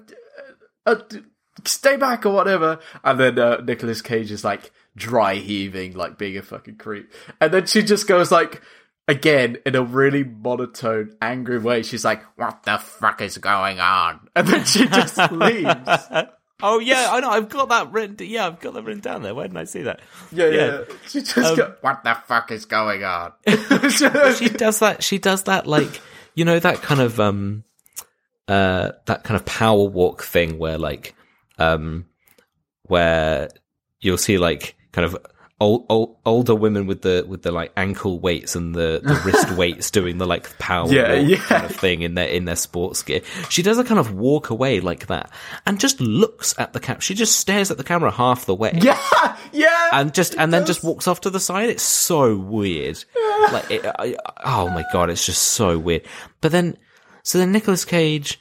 uh, stay back or whatever. And then uh, Nicolas Cage is like dry heaving, like being a fucking creep. And then she just goes like, again, in a really monotone, angry way, she's like, what the fuck is going on? [LAUGHS] And then she just [LAUGHS] leaves. Oh yeah, I know. I've got that written. Yeah, I've got that written down there. Where didn't I see that? Yeah, yeah. Yeah. She just go, what the fuck is going on? she does that. She does that like you know that kind of um uh that kind of power walk thing where like um where you'll see like kind of old, old older women with the with the like ankle weights and the, the wrist [LAUGHS] weights doing the like power Yeah, yeah. kind of thing in their in their sports gear. She does a kind of walk away like that and just looks at the camera. She just stares at the camera half the way yeah, [LAUGHS] yeah. and just and then does. just walks off to the side. It's so weird. [LAUGHS] like, it, I, oh my god, it's just so weird. But then, so then Nicolas Cage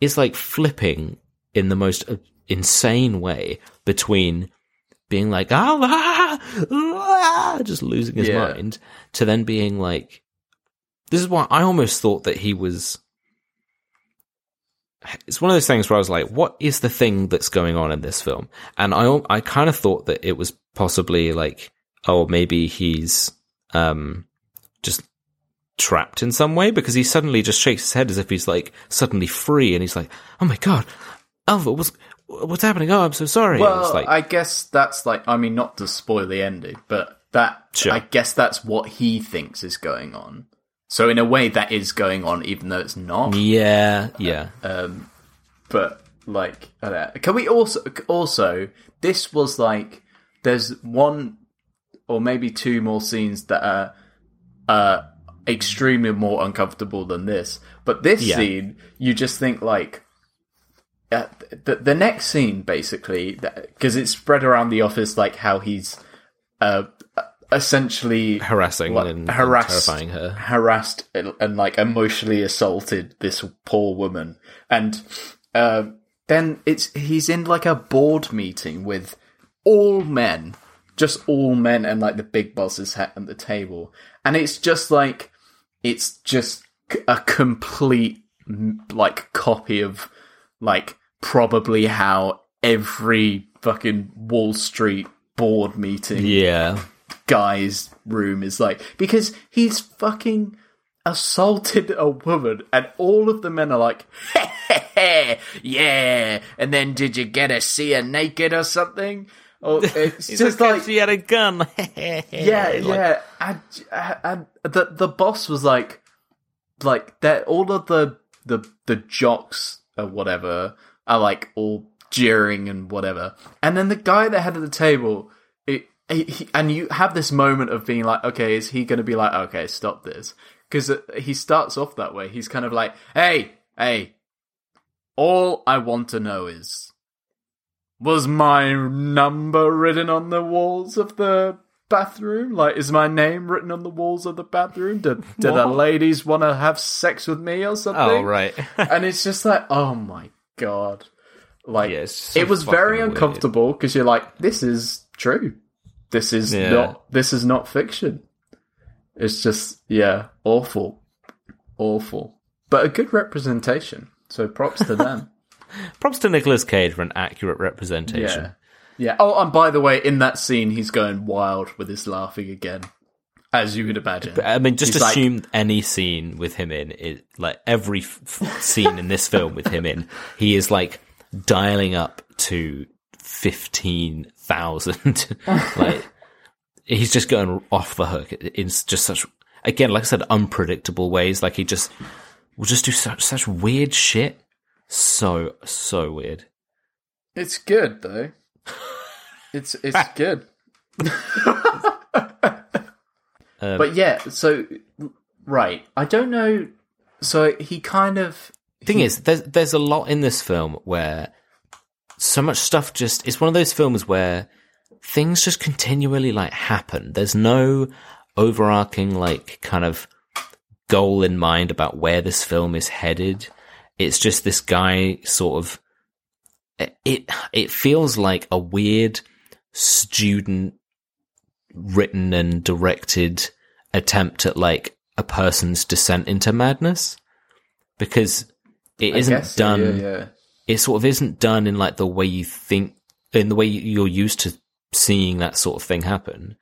is like flipping in the most insane way between being like ah, ah, [LAUGHS] ah, just losing his Yeah. mind to then being like, this is why I almost thought that he was. it's one of those things where I was like, what is the thing that's going on in this film? And I, I kind of thought that it was possibly like, oh, maybe he's, um, just trapped in some way because he suddenly just shakes his head as if he's like suddenly free and he's like, oh my God, Alva, what's, what's happening? Oh, I'm so sorry. Well, like, I guess that's like, I mean, not to spoil the ending, but that, Sure. I guess that's what he thinks is going on. So in a way, that is going on, even though it's not. yeah, yeah. Um, but like, I don't know. can we also also this was like there's one or maybe two more scenes that are uh extremely more uncomfortable than this. But this Yeah. scene, you just think like. The the next scene basically because it's spread around the office like how he's uh essentially Harassing what- and, and harassed, terrifying her. harassed and, and like emotionally assaulted this poor woman, and uh, then it's he's in like a board meeting with all men, just all men, and like the big boss is at the table, and it's just like it's just a complete like copy of like probably how every fucking Wall Street board meeting Yeah. guy's room is like because he's fucking assaulted a woman and all of the men are like [LAUGHS] yeah and then did you get to see her naked or something or [LAUGHS] it's just like, like she had a gun. [LAUGHS] yeah yeah and the the boss was like like that all of the the the jocks or whatever are like all jeering and whatever and then the guy that had at the table it he, he- and you have this moment of being like okay is he going to be like okay stop this because uh, he starts off that way he's kind of like hey hey all i want to know is was my number written on the walls of the bathroom? Like, is my name written on the walls of the bathroom? Did, did the ladies want to have sex with me or something? Oh, right. [LAUGHS] and it's just like, oh my god. Like, Yeah, so it was very uncomfortable because you're like, this is true. This is Yeah. not, this is not fiction. It's just, yeah, awful. Awful. But a good representation. So props to them. [LAUGHS] Props to Nicolas Cage for an accurate representation. Yeah. Yeah. Oh, and by the way, in that scene, he's going wild with his laughing again, as you would imagine. I mean, just He's like- assume any scene with him in it, like every f- f- scene in this film with him in, he is like dialing up to fifteen thousand. [LAUGHS] like he's just going off the hook in just such, again, like I said, unpredictable ways. Like he just will just do such such weird shit. So so weird. It's good though. It's it's [LAUGHS] good. [LAUGHS] Um, but yeah, so right, I don't know. So he kind of thing is, there's there's a lot in this film where so much stuff just it's one of those films where things just continually like happen. There's no overarching like kind of goal in mind about where this film is headed. It's just this guy sort of it, it feels like a weird student written and directed attempt at like a person's descent into madness because it isn't so, done Yeah, yeah. it sort of isn't done in like the way you think in the way you're used to seeing that sort of thing happen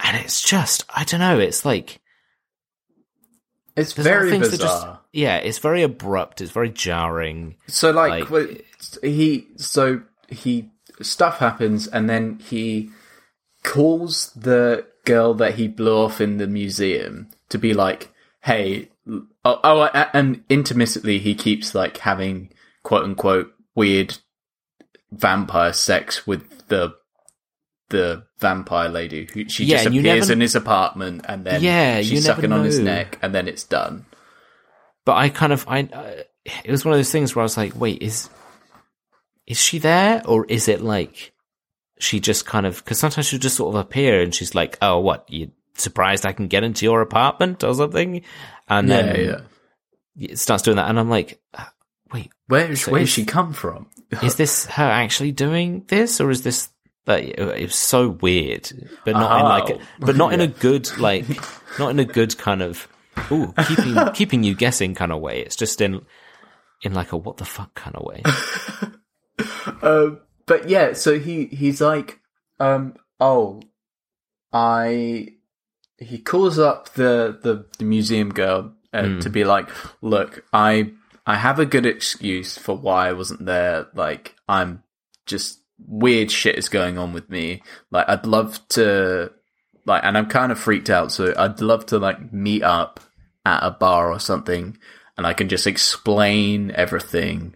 and it's just i don't know it's like It's there's a lot of very bizarre. just yeah it's very abrupt it's very jarring So like, Like- wait, he so he stuff happens and then he calls the girl that he blew off in the museum to be like, "Hey, oh, oh and intermittently he keeps like having quote unquote weird vampire sex with the the vampire lady who she Yeah, just appears never- in his apartment and then Yeah, she's sucking on his neck and then it's done. but i kind of i uh, it was one of those things where i was like wait is is she there or is it like she just kind of because sometimes she'll just sort of appear and she's like oh what you surprised i can get into your apartment or something and Yeah, then yeah. it starts doing that and i'm like uh, wait Where So where's she come from? [LAUGHS] is this her actually doing this or is this that it was so weird but not in like Oh. but not in a [LAUGHS] good like not in a good kind of ooh keeping [LAUGHS] keeping you guessing kind of way it's just in in like a what the fuck kind of way. Um, but yeah, so he he's like, um, oh, I. He calls up the the, the museum girl uh, to be like, look, I I have a good excuse for why I wasn't there. Like, I'm just weird shit is going on with me. Like, I'd love to, like, and I'm kind of freaked out. So I'd love to like meet up at a bar or something, and I can just explain everything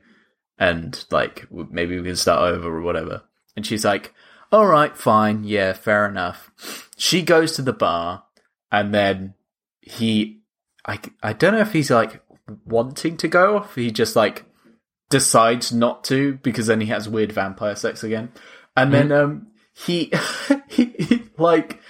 and like maybe we can start over or whatever. And she's like, "All right, fine, yeah, fair enough." She goes to the bar, and then he, I, I don't know if he's like wanting to go, if he just like decides not to because then he has weird vampire sex again, and then um he, he, [LAUGHS] he like.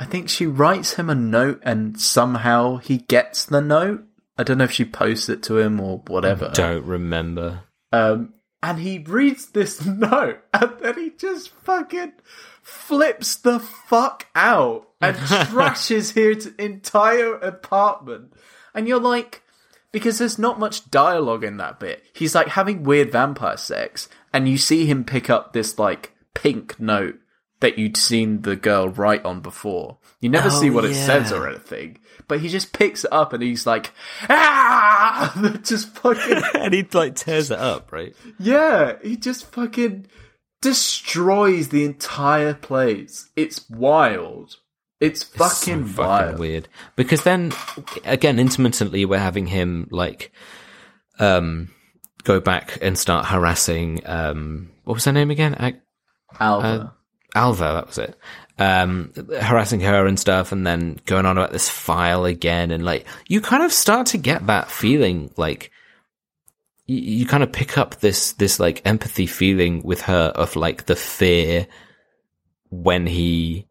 I think she writes him a note and somehow he gets the note. I don't know if she posts it to him or whatever. Don't remember. Um, and he reads this [LAUGHS] note, and then he just fucking flips the fuck out and [LAUGHS] trashes his entire apartment. And you're like, because there's not much dialogue in that bit. He's like having weird vampire sex, and you see him pick up this like pink note that you'd seen the girl write on before. You never Oh, see what it says or anything, but he just picks it up and he's like, ah, [LAUGHS] just fucking [LAUGHS] and he like tears it up, right? yeah, he just fucking destroys the entire place. It's wild. It's fucking so wild. fucking weird. Because then, again, intermittently, we're having him like um go back and start harassing. um What was her name again? Ag- Alva. Alva, that was it. Um, harassing her and stuff, and then going on about this file again, and like you kind of start to get that feeling, like you, you kind of pick up this this like empathy feeling with her of like the fear when he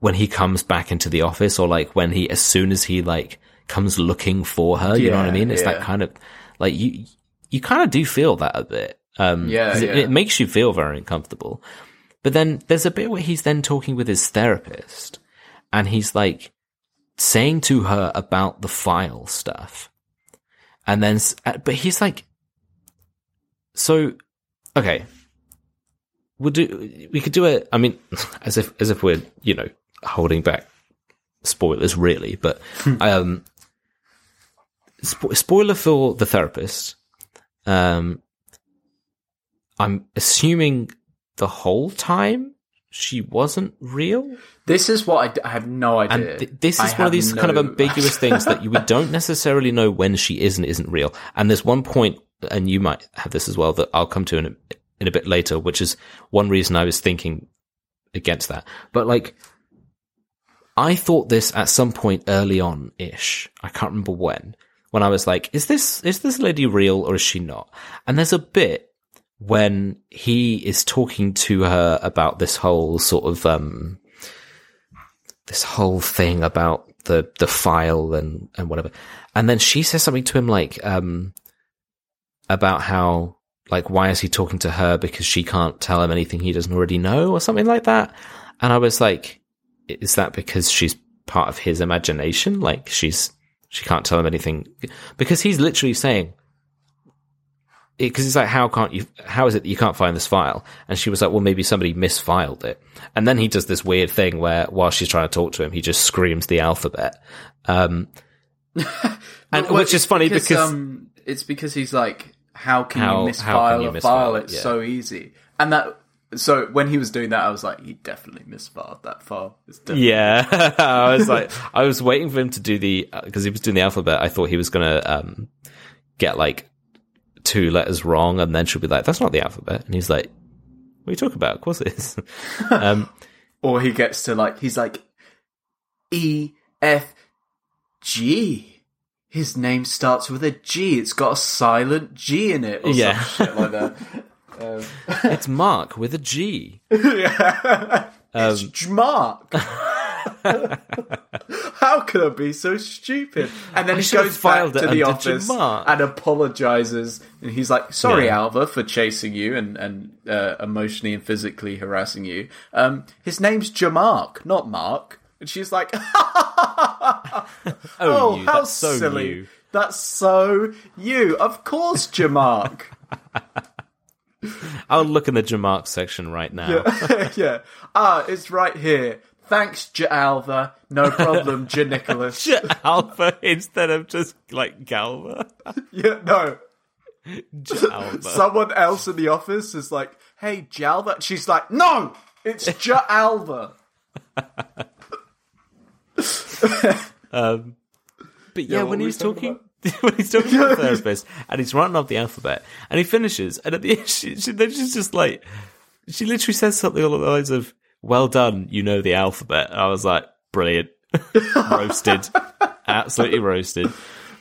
when he comes back into the office, or like when he as soon as he like comes looking for her, you know what I mean? It's yeah. that kind of like you you kind of do feel that a bit. Um, Yeah, 'cause it, yeah. it makes you feel very uncomfortable. But then there's a bit where he's then talking with his therapist and he's like saying to her about the file stuff. And then, uh, but he's like, so, okay, we'll do, we could do it. I mean, [LAUGHS] as if, as if we're, you know, holding back spoilers really, but, um, spo- spoiler for the therapist. Um, I'm assuming the whole time she wasn't real. this is what I d- I, have no And idea. th- this I is one of these kind of ambiguous [LAUGHS] things that you, we don't necessarily know when she is and isn't real. And there's one point, and you might have this as well, that I'll come to in a, in a bit later, which is one reason I was thinking against that. But like, I thought this at some point early on ish. I can't remember when. When I was like, is this, is this lady real or is she not? And there's a bit when he is talking to her about this whole sort of, um, this whole thing about the, the file and, and whatever. And then she says something to him like, um, about how, like, why is he talking to her? Because she can't tell him anything he doesn't already know or something like that. And I was like, is that because she's part of his imagination? Like she's, she can't tell him anything because he's literally saying, because it's like, how can't you, how is it that you can't find this file? And she was like, well, maybe somebody misfiled it. And then he does this weird thing where while she's trying to talk to him, he just screams the alphabet. Um, [LAUGHS] and Well, which is funny because, um, it's because he's like, how can How- you misfile can you a misfile file? it? It's Yeah. so easy. And that, so when he was doing that, I was like, he definitely misfiled that file. It's definitely Yeah, [LAUGHS] I was like, [LAUGHS] I was waiting for him to do the because he was doing the alphabet. I thought he was gonna um, get like two letters wrong, and then she'll be like, "That's not the alphabet," and he's like, "What are you talking about? Of course it is." [LAUGHS] um, Or he gets to like, he's like, E F G. His name starts with a G. It's got a silent G in it, or Yeah. some shit like that. Um, [LAUGHS] it's Mark with a G. [LAUGHS] Yeah, it's Mark. [LAUGHS] How could I be so stupid? And then I he goes back to the office and apologizes. And he's like, "Sorry, Yeah. Alva, for chasing you and and uh, emotionally and physically harassing you. Um, his name's Jamark, not Mark." And she's like, [LAUGHS] Oh, "Oh, you, how that's so silly! you. That's so you. Of course, Jamark. [LAUGHS] I'll look in the Jamark section right now. yeah. Ah, it's right here. Thanks, J Alva. No problem, J Nicholas. [LAUGHS] Alpha instead of just like Galva. Yeah, no. [LAUGHS] Alpha. Someone else in the office is like, "Hey, Jalva." She's like, "No, it's J Alva." [LAUGHS] Um, but yeah, Yeah, when he's talking talking, when he's talking to the therapist, and he's writing off the alphabet, and he finishes, and at the end, she, she, then she's just like, she literally says something along the lines of, "Well done, you know the alphabet." I was like, brilliant, [LAUGHS] roasted, absolutely roasted.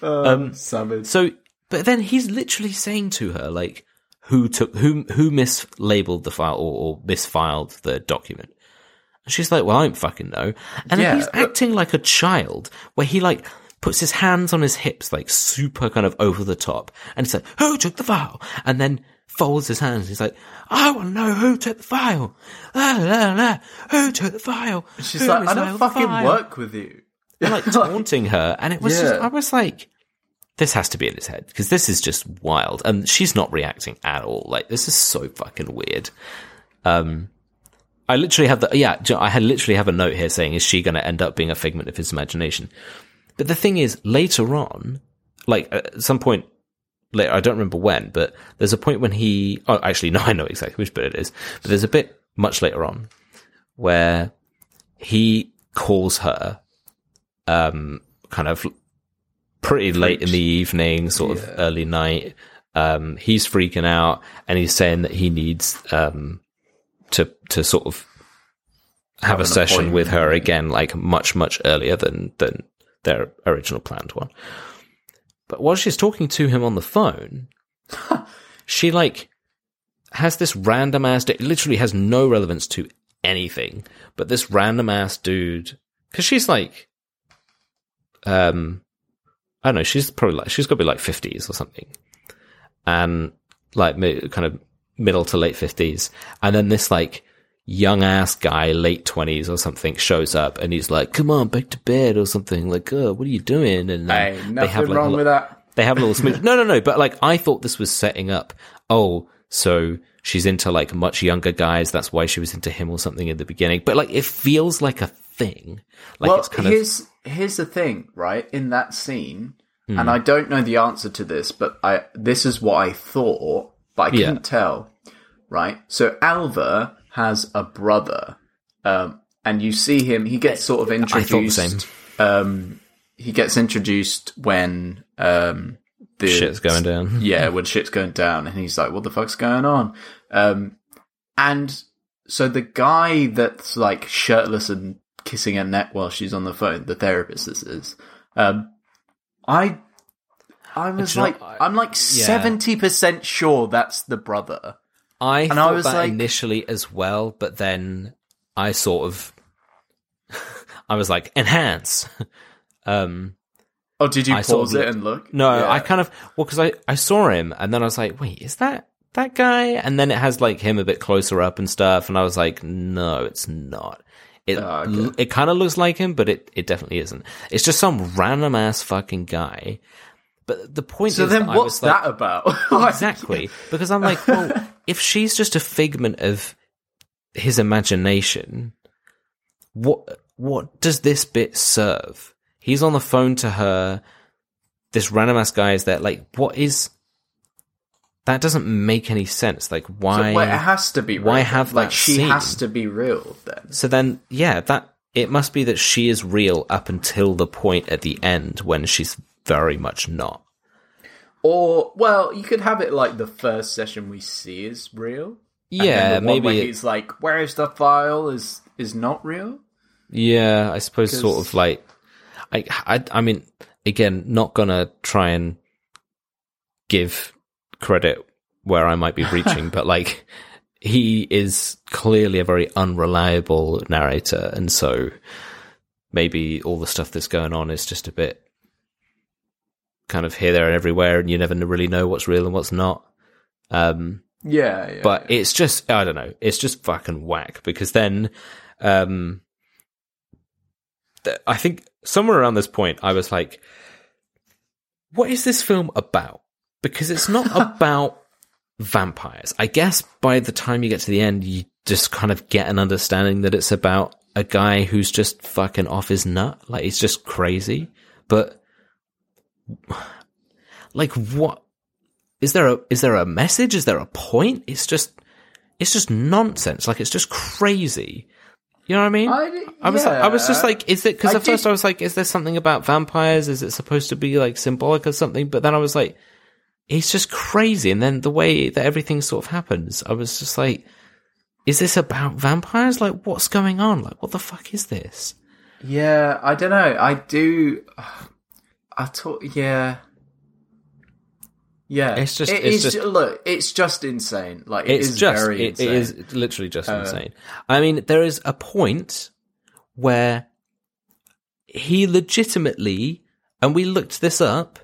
um Savage. So, but then he's literally saying to her, like, who took, who, who mislabeled the file or, or misfiled the document. And she's like, well, I don't fucking know. And Yeah, then he's but- acting like a child where he like puts his hands on his hips, like super kind of over the top. And he's like, who took the file? And then folds his hands. He's like, I want to know who took the file. La, la, la. Who took the file? She's Who like, "I don't fucking file?" work with you." and like [LAUGHS] taunting her, and it was just I was like, this has to be in his head because this is just wild, and she's not reacting at all. Like this is so fucking weird. Um, I literally have the yeah, I had literally have a note here saying, is she going to end up being a figment of his imagination? But the thing is, later on, like at some point later, I don't remember when, but there's a point when he, oh, actually, [LAUGHS] no, I know exactly which bit it is, but there's a bit much later on where he calls her, um, kind of pretty late in the evening, sort of early night. Um, he's freaking out and he's saying that he needs, um, to, to sort of have, a session with her again, like much, much earlier than, than their original planned one. But while she's talking to him on the phone, [LAUGHS] she like has this random ass, it literally has no relevance to anything, but this random ass dude, cause she's like, um, I don't know, she's probably like, she's got to be like 50s or something. And like kind of middle to late 50s. And then this like young ass guy, late 20s or something, shows up and he's like, come on, back to bed or something. Like, oh, what are you doing? And then Hey, they have, like, wrong lo- with that. they have a little smooch. [LAUGHS] No, no, no. But like, I thought this was setting up. Oh, so she's into like much younger guys. That's why she was into him or something in the beginning. But like, it feels like a thing. Like well, it's kind of here's here's the thing, right? In that scene, Hmm. and I don't know the answer to this, but I this is what I thought, but I couldn't Yeah. tell. Right? So Alva has a brother, um, and you see him. He gets sort of I introduced. thought the same. Um, he gets introduced when um, the Shit's going down. [LAUGHS] yeah, when shit's going down, and he's like, "What the fuck's going on?" Um, and so the guy that's like shirtless and kissing her neck while she's on the phone, the therapist this is, um, I, I was know, like, I- I'm like yeah. seventy percent sure that's the brother. I I thought was that like- initially as well, but then I sort of, [LAUGHS] I was like, enhance. [LAUGHS] um, Oh, did you I sort pause of it and look? No, Yeah. I kind of well because I I saw him and then I was like, wait, is that that guy? And then it has like him a bit closer up and stuff, and I was like, no, it's not. It Oh, okay. it kind of looks like him, but it it definitely isn't. It's just some random ass fucking guy. But the point So is, then, that what's was like, that about? [LAUGHS] Exactly because I'm like, well, [LAUGHS] if she's just a figment of his imagination, what what does this bit serve? He's on the phone to her. This random ass guy is there. Like, what is? That doesn't make any sense. Like, why? So, well, it has to be. Real. why have like that she scene? has to be real then? so then, yeah, that it must be that she is real up until the point at the end when she's very much not. Or well, you could have it like the first session we see is real. Yeah, the maybe. it- he's like, "Where is the file?" is is not real. Yeah, I suppose sort of like I, I I mean again not to try and give credit where I might be reaching [LAUGHS] but like he is clearly a very unreliable narrator and so maybe all the stuff that's going on is just a bit kind of here there and everywhere and you never really know what's real and what's not um Yeah, yeah. but it's just I don't know. It's just fucking whack because then, um, th- I think somewhere around this point I was like, what is this film about? Because it's not [LAUGHS] about vampires. I guess by the time you get to the end, you just kind of get an understanding that it's about a guy who's just fucking off his nut. Like he's just crazy. But like what is there a is there a message? Is there a point? It's just it's just nonsense. Like it's just crazy. You know what I mean? I, I was I was just like, is it? Because at first I was like, is there something about vampires? Is it supposed to be like symbolic or something? But then I was like, it's just crazy. And then the way that everything sort of happens, I was just like, is this about vampires? Like, what's going on? Like, what the fuck is this? Yeah, I don't know. I do. I thought, yeah, yeah. It's just- It it's is- just- look. It's just insane. Like it It's is just, very it, it is literally just Uh, insane. I mean, there is a point where he legitimately, and we looked this up,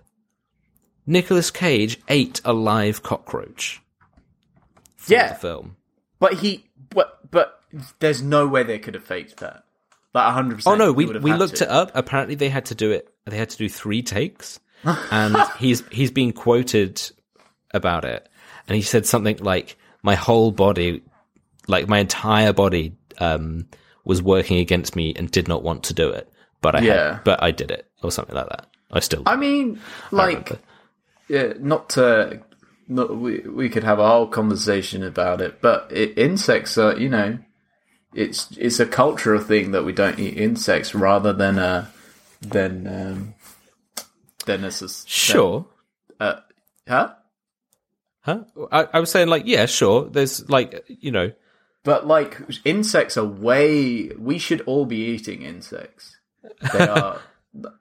Nicolas Cage ate a live cockroach. Yeah. the film. But he, but but there's no way they could have faked that. Hundred percent. Oh no, we we looked it up. Apparently, they had to do it. They had to do three takes, [LAUGHS] and he's he's been quoted about it, and he said something like, "My whole body, like my entire body, um, was working against me and did not want to do it, but I Yeah. had, but I did it, or something like that. I still, I mean, like, remember. yeah, not to. Not, we we could have a whole conversation about it, but it, insects are, you know, it's it's a cultural thing that we don't eat insects rather than a than um than a sure, Uh, huh? huh? I, I was saying like, yeah, sure. There's like, you know, But like insects are way we should all be eating insects. They [LAUGHS] are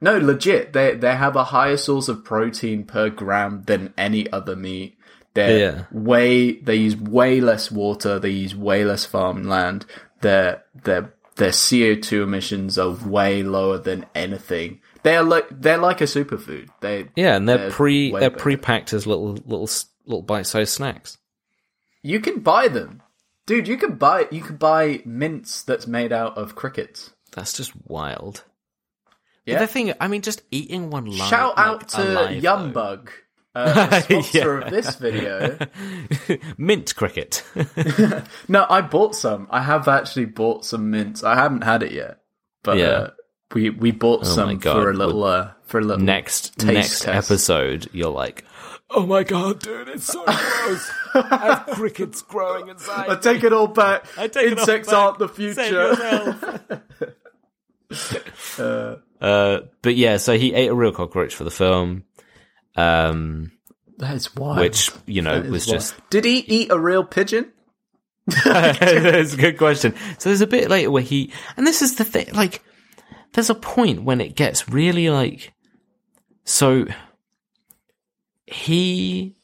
no legit. They they have a higher source of protein per gram than any other meat. They're Yeah. way they use way less water, they use way less farmland. Their their their CO two emissions are way lower than anything. They're like they're like a superfood. They yeah, and they're, They're pre they're pre packed as little little little bite sized snacks. you can buy them. Dude, you can buy you can buy mince that's made out of crickets. That's just wild. Yeah. But the thing, I mean, just eating one live. Shout like, out to alive, Yumbug, uh, [LAUGHS] sponsor Yeah. of this video. [LAUGHS] mint cricket. [LAUGHS] No, I bought some. I have actually bought some mints. I haven't had it yet, but Yeah. uh, we we bought Oh some for a little uh, for a little next taste next test. episode, you're like, oh my god, dude, it's so gross. I have crickets growing inside. I take it all back. I take it all Insects back. aren't the future. uh, but yeah, so he ate a real cockroach for the film, um, That is wild. which you know was wild. just Did he eat a real pigeon? [LAUGHS] That's a good question. So there's a bit later where he, and this is the thing, like, there's a point when it gets really like, so he,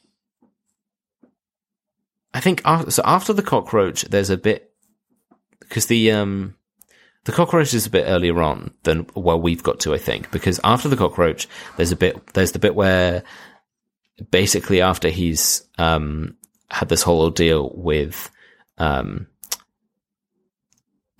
I think after, so after the cockroach, there's a bit, because the, um, the cockroach is a bit earlier on than where we've got to, I think, because after the cockroach, there's a bit, there's the bit where basically after he's, um, had this whole ordeal with, um, [LAUGHS]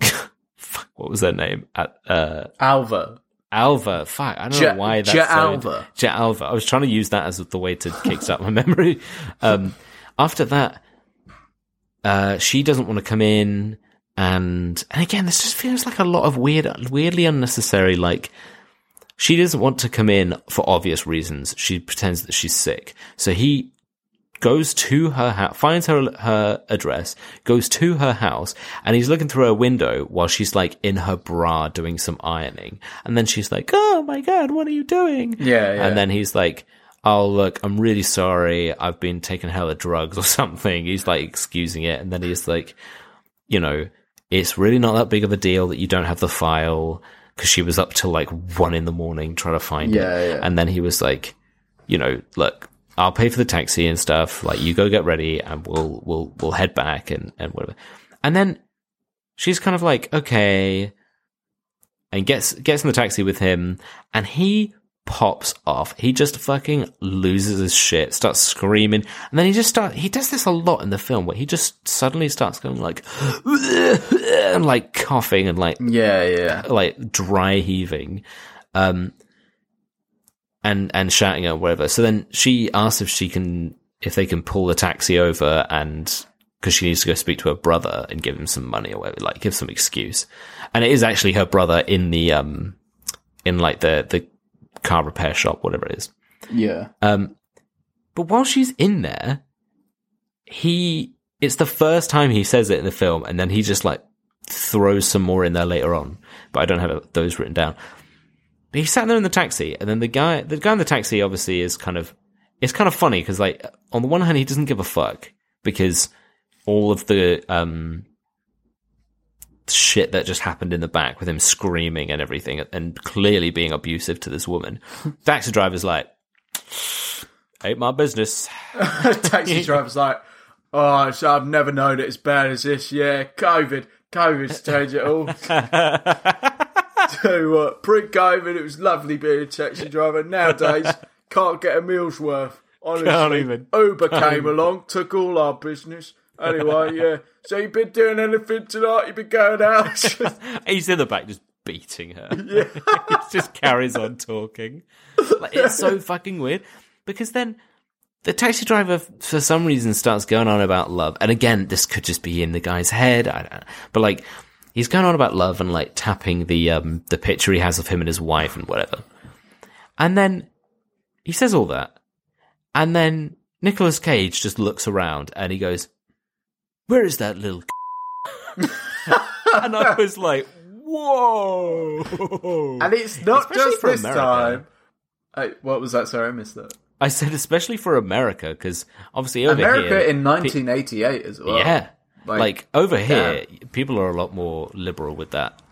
fuck, what was their name? At, uh, Alva. Alva. Fuck, I don't know why that's so- Alva. Ja Alva. I was trying to use that as the way to kickstart my [LAUGHS] memory. Um, after that, uh, she doesn't want to come in, and and again, this just feels like a lot of weird, weirdly unnecessary. Like she doesn't want to come in for obvious reasons. She pretends that she's sick, so he goes to her house, finds her her address, goes to her house, and he's looking through her window while she's like in her bra doing some ironing. And then she's like, "Oh my god, what are you doing?" Yeah, yeah. And then he's like, "Oh look, I'm really sorry. I've been taking hella drugs or [LAUGHS] something." He's like excusing it, and then he's like, "You know, it's really not that big of a deal that you don't have the file." Because she was up till like one in the morning trying to find Yeah, it, yeah. and then he was like, you know, look, I'll pay for the taxi and stuff. Like, you go get ready, and we'll we'll we'll head back and and whatever. And then she's kind of like, okay, and gets gets in the taxi with him, and he pops off. He just fucking loses his shit, starts screaming, and then he just start. He does this a lot in the film, where he just suddenly starts going like, [LAUGHS] and like coughing and like Yeah, yeah. like dry heaving. Um, and and shouting or whatever. So then she asks if she can if they can pull the taxi over and because she needs to go speak to her brother and give him some money or whatever, like give some excuse. And it is actually her brother in the um in like the the car repair shop, whatever it is. Yeah. Um, but while she's in there, he it's the first time he says it in the film, and then he just like throws some more in there later on. But I don't have those written down. But he sat there in the taxi, and then the guy, the guy in the taxi, obviously is kind of, it's kind of funny because like on the one hand he doesn't give a fuck because all of the um shit that just happened in the back with him screaming and everything and clearly being abusive to this woman. [LAUGHS] taxi driver's like, ain't my business. [LAUGHS] Taxi driver's like, oh, so I've never known it as bad as this. Yeah, COVID. COVID's changed it all. Tell you what, pre-COVID, it was lovely being a taxi driver. Nowadays, can't get a meal's worth. Honestly, Can't even. Uber came along, took all our business. Anyway, yeah. So you been doing anything tonight? You been going out? [LAUGHS] He's in the back just beating her. [LAUGHS] [LAUGHS] he just carries on talking. Like, it's so fucking weird because then the taxi driver, for some reason, starts going on about love. And again, this could just be in the guy's head. I don't know. But like, he's going on about love and like tapping the um the picture he has of him and his wife and whatever. And then he says all that, and then Nicolas Cage just looks around and he goes, "Where is that little?" [LAUGHS] and I was like, "Whoa!" and it's not Especially just for this America. time. Hey, what was that? Sorry, I missed that. I said, especially for America, because obviously over America here, in 1988 as well. yeah, Like, like, over here, people are a lot more liberal with that.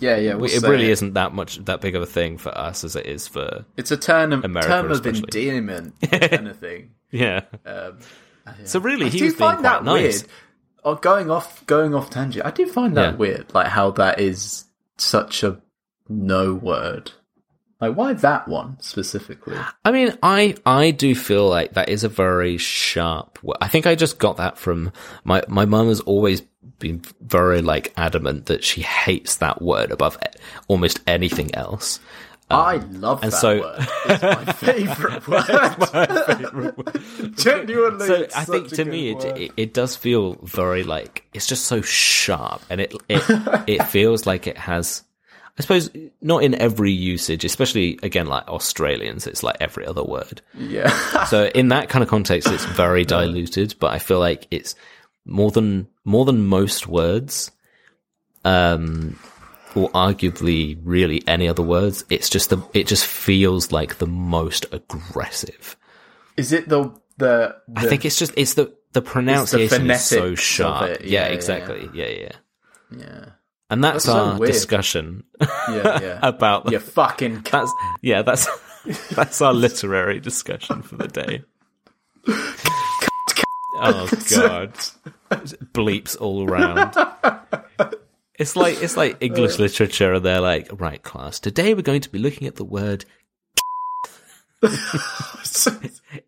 yeah, yeah. we'll it really isn't that much that big of a thing for us as it is for It's a term of, America term of endearment kind of [LAUGHS] thing. yeah. Um, So really, I he do was being find quite that nice. weird. Oh, going off, going off tangent. I do find that Yeah. weird, like how that is such a no word. Like, why that one specifically? I mean, I I do feel like that is a very sharp. wo- I think I just got that from my my mum has always been very like adamant that she hates that word above almost anything else. I love that Um, so- word. It's my [LAUGHS] [LAUGHS] favorite word. [LAUGHS] Genuinely, so I think to me it, it it does feel very like it's just so sharp and it it it feels like it has I suppose not in every usage especially again like Australians it's like every other word yeah. so in that kind of context it's very diluted but I feel like it's more than more than most words um or arguably really any other words it's just the it just feels like the most aggressive Is it the the? the I think it's just it's the the pronunciation is so sharp. it. Yeah, Yeah, yeah, exactly. Yeah, yeah. yeah, And that's, That's our weird. discussion yeah, yeah. [LAUGHS] about you fucking. c- [LAUGHS] that's yeah that's [LAUGHS] that's our literary discussion for the day. oh god, bleeps all around. It's like it's like [LAUGHS] English literature, and they're like, right, class. Today we're going to be looking at the word. [LAUGHS]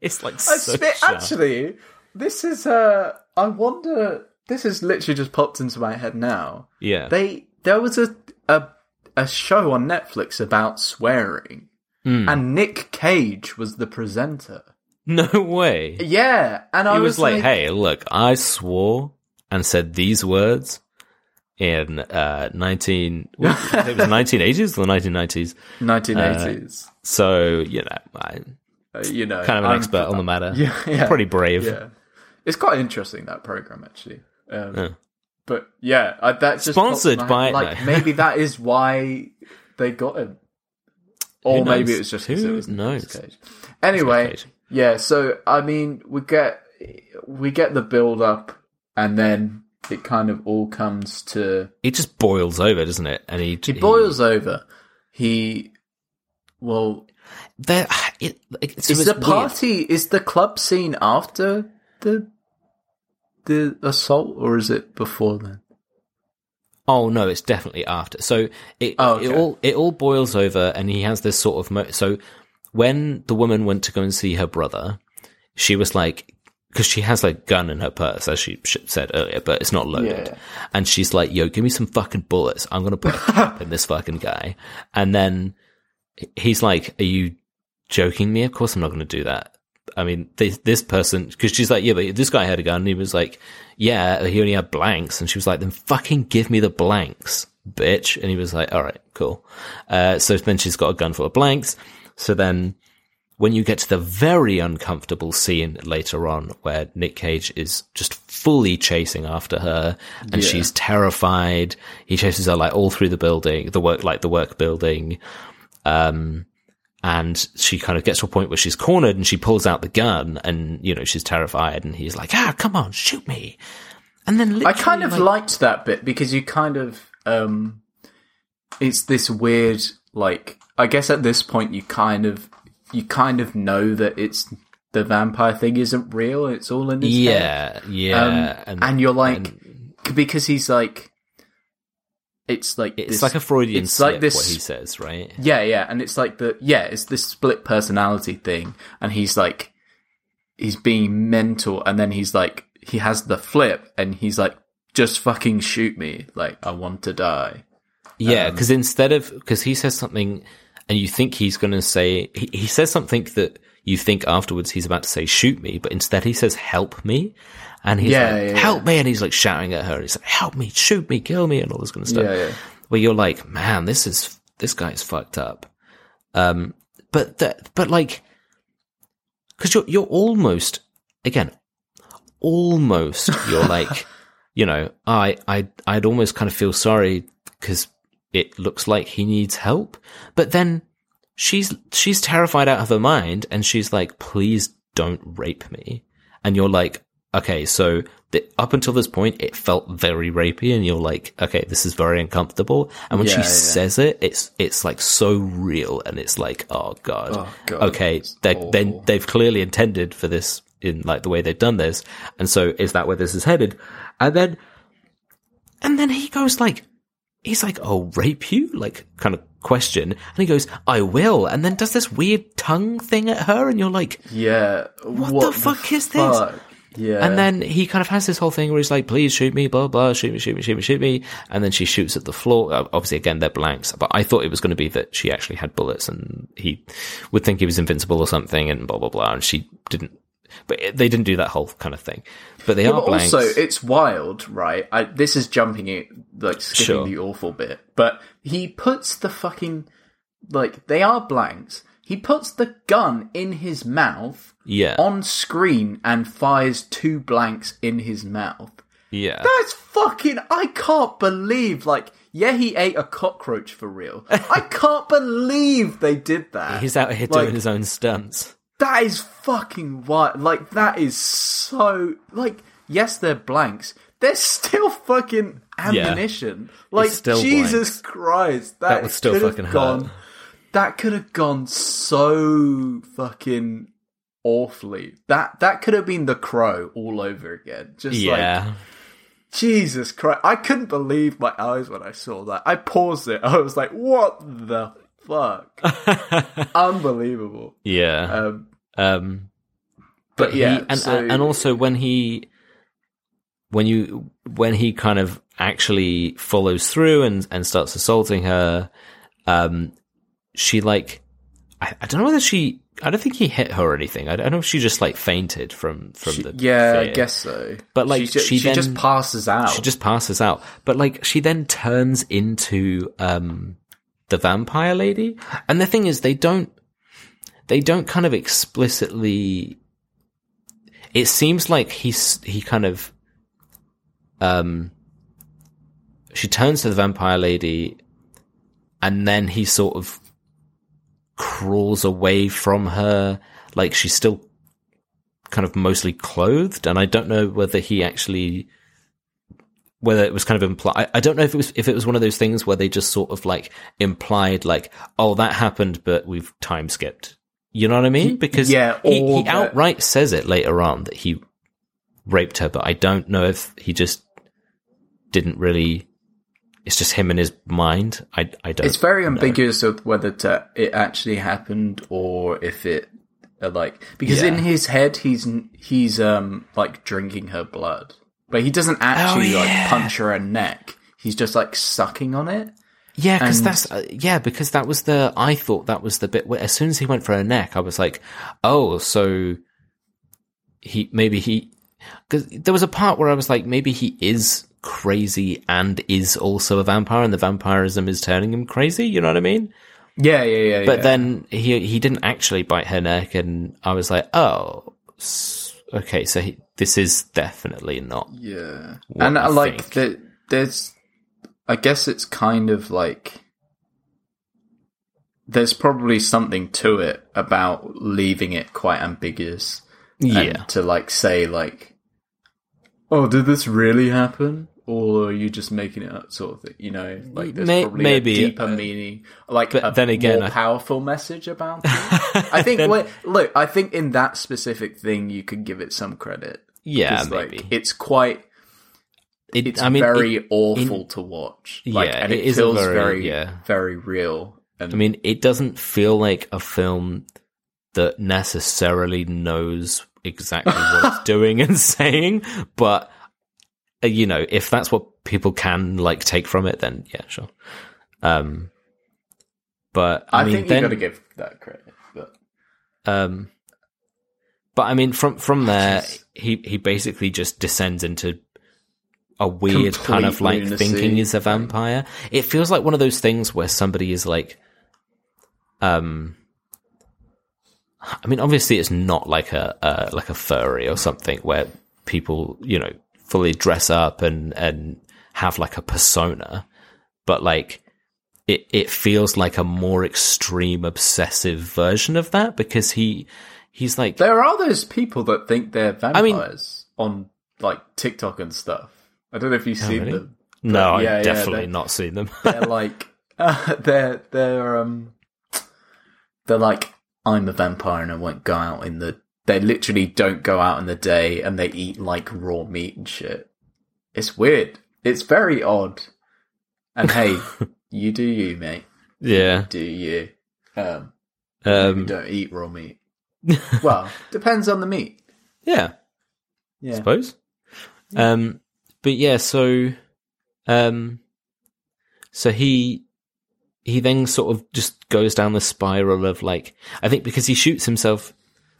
It's like spit- actually, this is. Uh, I wonder. This has literally just popped into my head now. yeah. They there was a a, a show on Netflix about swearing, Hmm. and Nick Cage was the presenter. no way. Yeah, and I he was, was like, "Hey, look, I swore and said these words in uh, nineteen. it was nineteen eighties or nineteen nineties. nineteen eighties. So you know, I'm Uh, you know, kind of an I'm- expert on the matter. [LAUGHS] Yeah, yeah, pretty brave. Yeah, it's quite interesting that program actually. Um, Yeah. But yeah, I, that's just Sponsored my by- like no. maybe that is why they got him, or maybe it was just Who it was knows? Cage. Anyway, yeah. So I mean, we get we get the build up, and then it kind of all comes to It just boils over, doesn't it? And he he boils over. He well, There, it, is it's the weird. party is the club scene after the the assault, or is it before then? Oh no, it's definitely after. So it Oh, it all it all boils over, and he has this sort of mo- so when the woman went to go and see her brother, she was like because she has like gun in her purse, as she said earlier, but it's not loaded, Yeah. and she's like, "Yo, give me some fucking bullets. I'm gonna put a cap in this fucking guy." And then he's like, "Are you joking me? Of course I'm not going to do that. I mean, this, this person, because she's like, yeah, but this guy had a gun. And he was like, yeah, he only had blanks. And she was like, then fucking give me the blanks, bitch. And he was like, all right, cool. Uh, so then she's got a gun full of blanks. So then when you get to the very uncomfortable scene later on where Nick Cage is just fully chasing after her and Yeah. she's terrified, he chases her like all through the building, the work, like the work building. Um, and she kind of gets to a point where she's cornered and she pulls out the gun and, you know, she's terrified and he's like, ah, come on, shoot me. And then I kind of like, liked that bit because you kind of um it's this weird like I guess at this point you kind of you kind of know that it's the vampire thing isn't real, it's all in his head. yeah, yeah. Um, and, you're like because he's like it's like it's this- like a Freudian it's slip, like this what he says, right? Yeah, yeah, and it's like the yeah, it's this split personality thing, and he's like, he's being mental, and then he's like, he has the flip, and he's like, just fucking shoot me, like I want to die. Yeah, Um, because instead of because he says something, and you think he's going to say he, he says something that you think afterwards he's about to say shoot me, but instead he says help me, and he's Yeah, like yeah, yeah. help me, and he's like shouting at her, and he's like help me, shoot me, kill me, and all this kind of stuff. Yeah, yeah. Where you're like, man, this is this guy's fucked up. Um, but that, but like, because you're you're almost again, almost you're [LAUGHS] like, you know, I I I'd almost kind of feel sorry because it looks like he needs help, but then she's she's terrified out of her mind, and she's like, please don't rape me, and you're like, okay, so the, up until this point, it felt very rapey, and you're like, okay, this is very uncomfortable, and when Yeah, she yeah. says it, it's it's like so real, and it's like, oh god, Oh, God, okay, they awful. they've clearly intended for this in like the way they've done this, and so is that where this is headed? And then, and then he goes like, he's like, "Oh, rape you?" Like kind of question, and he goes, "I will," and then does this weird tongue thing at her, and you're like, Yeah, What the fuck is this? fuck? Yeah, and then he kind of has this whole thing where he's like, "Please shoot me, blah blah, shoot me, shoot me, shoot me, shoot me," and then she shoots at the floor. Uh, Obviously, again, they're blanks, but I thought it was going to be that she actually had bullets, and he would think he was invincible or something, and blah blah blah, and she didn't. But they didn't do that whole kind of thing. But they Yeah, are but blanks. also it's wild, right? I, this is jumping it, like skipping Sure. the awful bit, but he puts the fucking like they are blanks. He puts the gun in his mouth yeah, on screen and fires two blanks in his mouth. yeah. That's fucking. I can't believe. Like, yeah, he ate a cockroach for real. [LAUGHS] I can't believe they did that. He's out here Like, doing his own stunts. That is fucking wild. Like, that is so. Like, yes, they're blanks. They're still fucking ammunition. Like, still Jesus Christ. That, That would still fucking hurt. gone, That could have gone so fucking awfully. That that could have been the crow all over again. Just like Yeah, Jesus Christ. I couldn't believe my eyes when I saw that. I paused it. [LAUGHS] I was like, what the fuck? [LAUGHS] Unbelievable. yeah. Um, Um, but he, yeah, and so, and also when he when you when he kind of actually follows through and and starts assaulting her, um, she like I, I don't know whether she I don't think he hit her or anything. I don't know if she just like fainted from from the yeah, I guess so. But, like, she, she she just passes out. She just passes out. But like she then turns into um the vampire lady. And the thing is they don't they don't kind of explicitly it seems like he's he kind of um she turns to the vampire lady and then he sort of crawls away from her like she's still kind of mostly clothed and I don't know whether he actually whether it was kind of implied. I, don't know if it was if it was one of those things where they just sort of like implied like, oh, that happened, but we've time skipped. You know what I mean? Because yeah, he, he that- outright says it later on that he raped her, but I don't know if he just didn't really. It's just him in his mind. I I don't. it's very know. ambiguous of whether to, it actually happened or if it uh, like because Yeah. in his head he's he's um like drinking her blood, but he doesn't actually Oh, like punch her neck. He's just like sucking on it. Yeah, because that's uh, yeah, because that was the I thought that was the bit where as soon as he went for her neck, I was like, oh, so he maybe he because there was a part where I was like, maybe he is crazy and is also a vampire, and the vampirism is turning him crazy. You know what I mean? Yeah, yeah, yeah. But yeah. then he he didn't actually bite her neck, and I was like, oh, okay, so he, this is definitely not. Yeah, and I like that. There's, I guess it's kind of like there's probably something to it about leaving it quite ambiguous. Yeah, to like say like, oh, did this really happen? Or are you just making it up, sort of thing? You know, like there's May- probably maybe, a deeper uh, meaning, like but a then again, more I- powerful message about it. [LAUGHS] I think. Then- look, I think in that specific thing, you could give it some credit. Yeah, maybe. Like, it's quite It- it's I mean, very it- awful to watch. Like, Yeah, and it it, feels very- very, yeah. very real. And I mean, it doesn't feel like a film that necessarily knows exactly what it's [LAUGHS] doing and saying, but uh, you know, if that's what people can like take from it, then yeah, sure. Um, but I, I, mean, think you got to give that credit. But um, but I mean, from from there, he he basically just descends into a weird kind of like lunacy. thinking he's a vampire. It feels like one of those things where somebody is like, um, I mean, obviously, it's not like a uh, like a furry or something where people, you know, fully dress up and and have like a persona, but like it it feels like a more extreme obsessive version of that because he he's like there are those people that think they're mean- vampires on like TikTok and stuff. I don't know if you've seen Oh, really? them. no, yeah, yeah, I've definitely they- not seen them. They're [LAUGHS] like uh, [LAUGHS] they're they're um they're like I'm a vampire and I won't go out in the. They literally don't go out in the day and they eat like raw meat and shit. It's weird. It's very odd. And hey, [LAUGHS] you do you, mate. yeah, Do you? Um, you um, don't eat raw meat. Well, depends on the meat. [LAUGHS] yeah. Yeah. I suppose. Um, but yeah, so, um, so he he then sort of just goes down the spiral of like I think because he shoots himself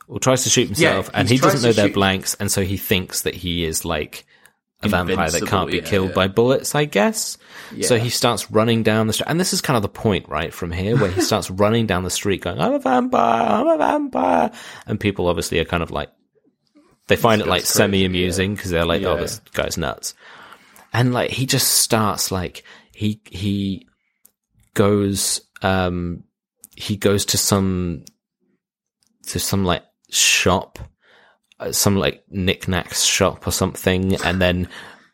or tries to shoot himself, and he doesn't know they're shoot- blanks, and so he thinks that he is like a vampire that can't be yeah, killed yeah. by bullets, I guess. So he starts running down the street, and this is kind of the point, right, from here, where he starts [LAUGHS] running down the street, going, "I'm a vampire, I'm a vampire," and people obviously are kind of like, they find it like semi amusing because they're like, "Oh, this guy's nuts," and like he just starts like he he goes um he goes to some to some like shop some like knickknacks shop or something and then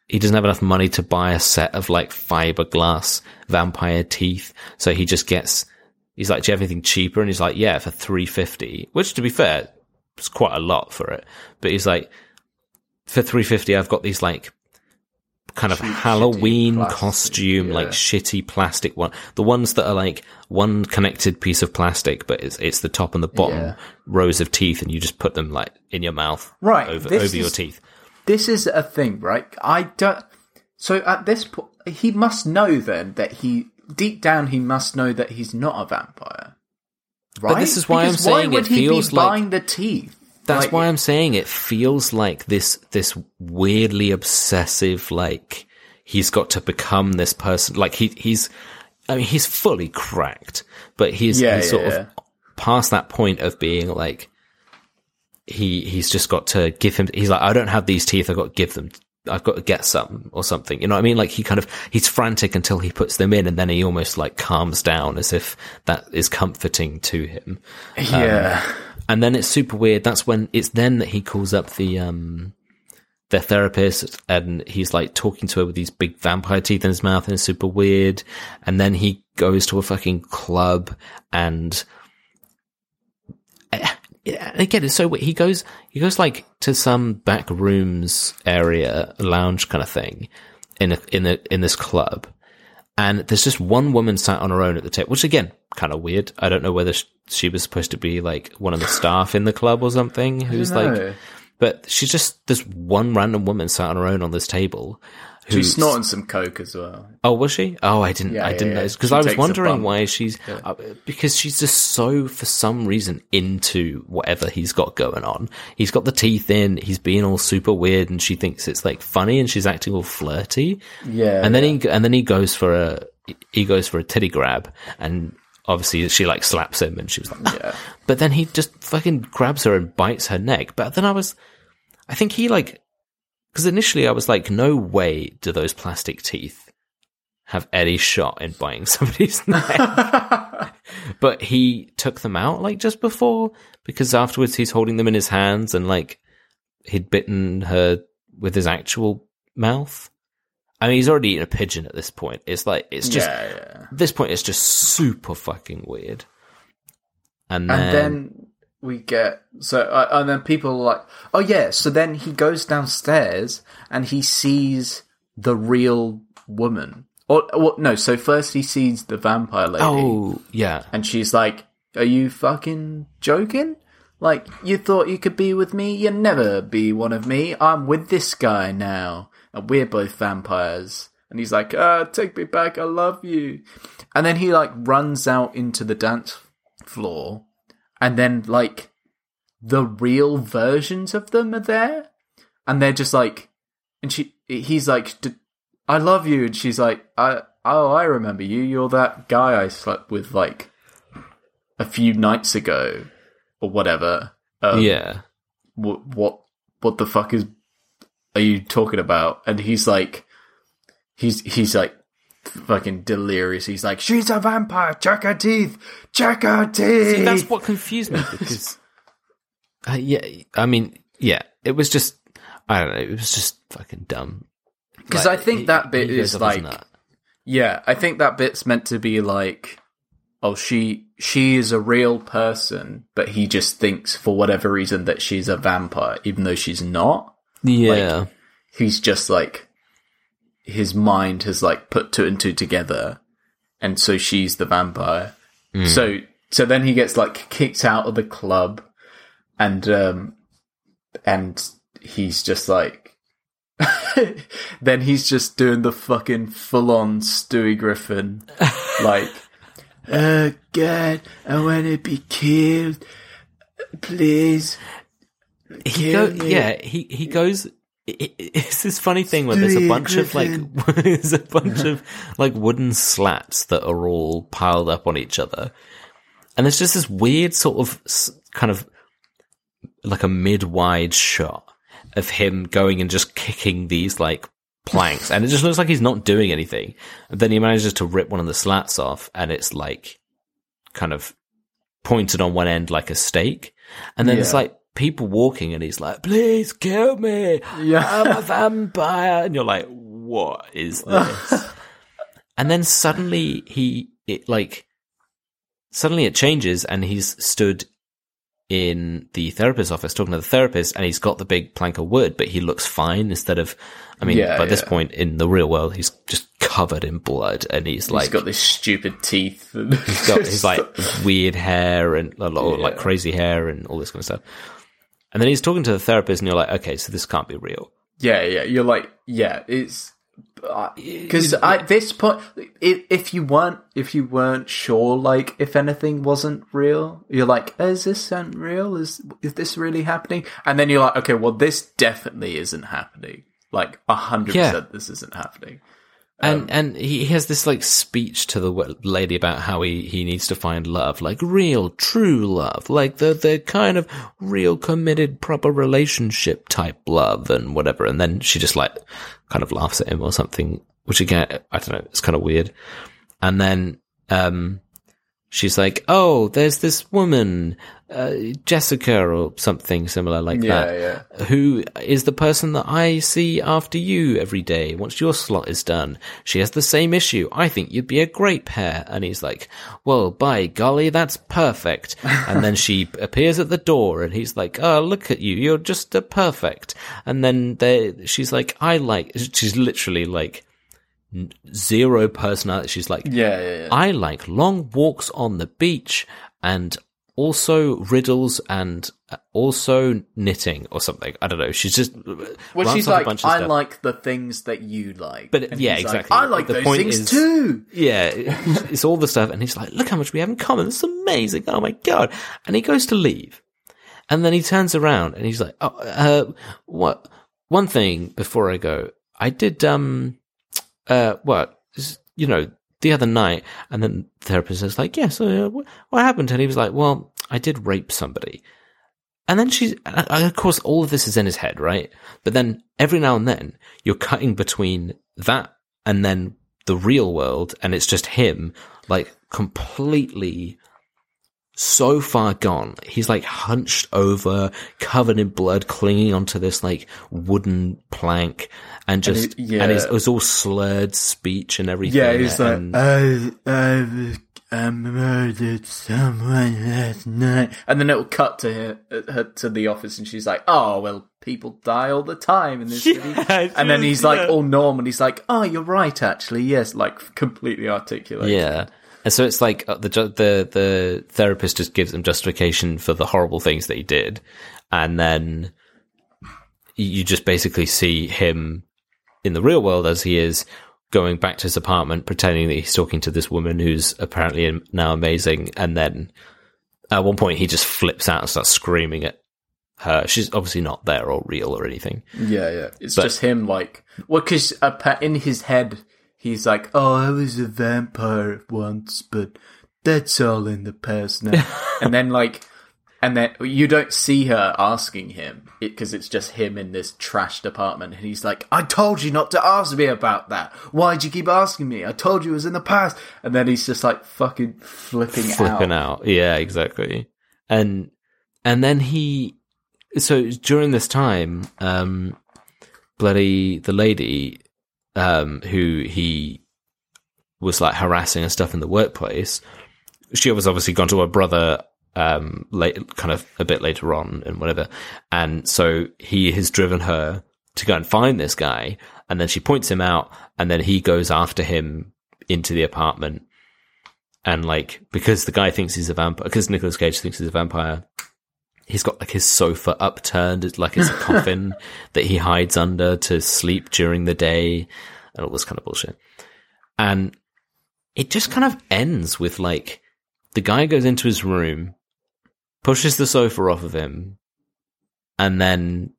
he doesn't have enough money to buy a set of like fiberglass vampire teeth. So he just gets he's like do you have anything cheaper? And he's like yeah for 350 which to be fair is quite a lot for it. But he's like for 350 i've got these like kind of Cheap, halloween costume like shitty plastic one the ones that are like one connected piece of plastic but it's it's the top and the bottom Yeah. rows of teeth and you just put them like in your mouth Right, over over your teeth This is a thing, right? I don't. So at this point, he must know then that he deep down he must know that he's not a vampire. Right? this is why I'm Because why saying it he feels like- buying the teeth? That's Like, why I'm saying it feels like this this weirdly obsessive like he's got to become this person. Like he he's I mean he's fully cracked but he's, Yeah, he's sort yeah, of past that point of being like he he's just got to give him he's like I don't have these teeth I've got to give them I've got to get some or something. You know what I mean? Like he kind of he's frantic until he puts them in and then he almost like calms down as if that is comforting to him. Yeah. Um, and then it's super weird. That's when it's then that he calls up the um the therapist and he's like talking to her with these big vampire teeth in his mouth and it's super weird. And then he goes to a fucking club and Yeah, again, it's so weird. He goes, he goes like to some back rooms area, lounge kind of thing, in a, in a, in this club, and there's just one woman sat on her own at the table, which again, kind of weird. I don't know whether sh- she was supposed to be like one of the staff in the club or something, who's like, but she's just this one random woman sat on her own on this table, She's who's- snorting some coke as well. Oh, was she? Oh, I didn't. Yeah, I didn't yeah. know because I was wondering why she's uh, because she's just so for some reason into whatever he's got going on. He's got the teeth in. He's being all super weird, and she thinks it's like funny, and she's acting all flirty. Yeah, and then he and then he goes for a he goes for a titty grab, and obviously she like slaps him, and she was like, Yeah. [LAUGHS] but then he just fucking grabs her and bites her neck. But then I was, I think he like, because initially I was like, no way do those plastic teeth have any shot in biting [LAUGHS] somebody's neck. [LAUGHS] but he took them out like just before because afterwards he's holding them in his hands and like he'd bitten her with his actual mouth. I mean, he's already eaten a pigeon at this point. It's like, it's just, yeah, yeah. at this point, it's just super fucking weird. And then, And then we get so, uh, and then people are like, oh yeah. So then he goes downstairs and he sees the real woman. Or, or no, so first he sees the vampire lady, oh, yeah. and she's like, "Are you fucking joking? Like you thought you could be with me? You'll never be one of me. I'm with this guy now, and we're both vampires." And he's like, "Uh, take me back. I love you." And then he like runs out into the dance floor, and then like the real versions of them are there, and they're just like, and she, he's like, "D- "I love you," and she's like, "I, oh, I remember you. You're that guy I slept with like a few nights ago, or whatever." Um, yeah. what what what the fuck is are you talking about? And he's like, he's he's like fucking delirious. He's like, she's a vampire. Check her teeth. Check her teeth. See, that's what confused me [LAUGHS] because, uh, yeah, I mean, yeah, it was just, I don't know, it was just fucking dumb. Because Like, I think he- that bit is like, yeah, I think that bit's meant to be like, oh, she she is a real person, but he just thinks for whatever reason that she's a vampire, even though she's not. Yeah, he's just like his mind has like put two and two together and so she's the vampire. So so then he gets like kicked out of the club and um and he's just like [LAUGHS] then he's just doing the fucking full-on stewie griffin [LAUGHS] like oh god i want to be killed. Please he go, kill yeah, he he goes. It's this funny thing where there's a bunch of like [LAUGHS] there's a bunch of like wooden slats that are all piled up on each other, and there's just this weird sort of kind of like a mid-wide shot of him going and just kicking these like planks, and it just looks like he's not doing anything. And then he manages to rip one of the slats off, and it's like kind of pointed on one end like a stake, and then Yeah. like people walking, and he's like, "Please kill me, Yeah. I'm a vampire," and you're like, "What is [LAUGHS] this?" and then suddenly he it like suddenly it changes, and he's stood in the therapist's office talking to the therapist and he's got the big plank of wood, but he looks fine instead of, I mean, Yeah, by this point in the real world, he's just covered in blood and he's like, he's got this stupid teeth and he's got his [LAUGHS] like weird hair and a lot of, like crazy hair and all this kind of stuff. And then he's talking to the therapist and you're like, okay, so this can't be real. Yeah, yeah. You're like, yeah, it's uh, because at this point, if, if you weren't, if you weren't sure, like if anything wasn't real, you're like, is this unreal? Is is this really happening? And then you're like, okay, well, this definitely isn't happening. Like a hundred Yeah. percent, this isn't happening. And and he he has this like speech to the lady about how he, he needs to find love, like real, true love, like the the kind of real, committed, proper relationship type love and whatever. And then she just like kind of laughs at him or something, which again I don't know, it's kind of weird. And then um, she's like, "Oh, there's this woman, uh, Jessica, or something similar like Yeah, that, who is the person that I see after you every day once your slot is done. She has the same issue. I think you'd be a great pair." And he's like, "Well, by golly, that's perfect." [LAUGHS] and then she appears at the door, and he's like, "Oh, look at you, you're just a perfect." And then they, she's like, "I like." She's literally like zero personality. She's like, Yeah, yeah, yeah. I like long walks on the beach and also riddles and uh, also knitting or something. I don't know. She's just Well, she's like, I stuff. like the things that you like. But, And yeah, he's like, exactly. I like The those things is- too. Yeah, [LAUGHS] it's all the stuff, and he's like, "Look how much we have in common. This is amazing. Oh my god!" And he goes to leave, and then he turns around and he's like, "Oh, uh, what? One thing before I go, I did um, uh, what? You know, the other night." And then the therapist is like, "Yes, uh, what, happened?" And he was like, "Well, I did rape somebody." And then she's, and of course, all of this is in his head, right? But then every now and then you're cutting between that and then the real world, and it's just him, like completely so far gone. He's like hunched over, covered in blood, clinging onto this like wooden plank, and just, it- yeah. and it's, it's all slurred speech and everything. Yeah, he's like, and- I, I, I murdered someone last night. And then it'll cut to her, uh, her to the office and she's like, oh, well, people die all the time in this [LAUGHS] city. And then he's like yeah. all normal and he's like, oh, you're right, actually. Yes, like completely articulate. Yeah. And so it's like uh, the the the therapist just gives him justification for the horrible things that he did, and then you just basically see him in the real world as he is going back to his apartment, pretending that he's talking to this woman who's apparently now amazing, and then at one point he just flips out and starts screaming at her. She's obviously not there or real or anything. Yeah, yeah. It's But- just him, like, well, because in his head, he's like, "Oh, I was a vampire once, but that's all in the past now." [LAUGHS] and then, like, and then you don't see her asking him because it's just him in this trashed apartment, and he's like, "I told you not to ask me about that. Why'd you keep asking me? I told you it was in the past." And then he's just like fucking flipping, flipping out. out. Yeah, exactly. And and then he so during this time, um bloody the lady um who he was like harassing and stuff in the workplace, she was obviously gone to her brother um late kind of a bit later on and whatever. And so he has driven her to go and find this guy and then she points him out and then he goes after him into the apartment and like because the guy thinks he's a vampire because Nicolas Cage thinks he's a vampire he's got like his sofa upturned it's like it's a coffin [LAUGHS] that he hides under to sleep during the day and all this kind of bullshit. And it just kind of ends with like the guy goes into his room pushes the sofa off of him and then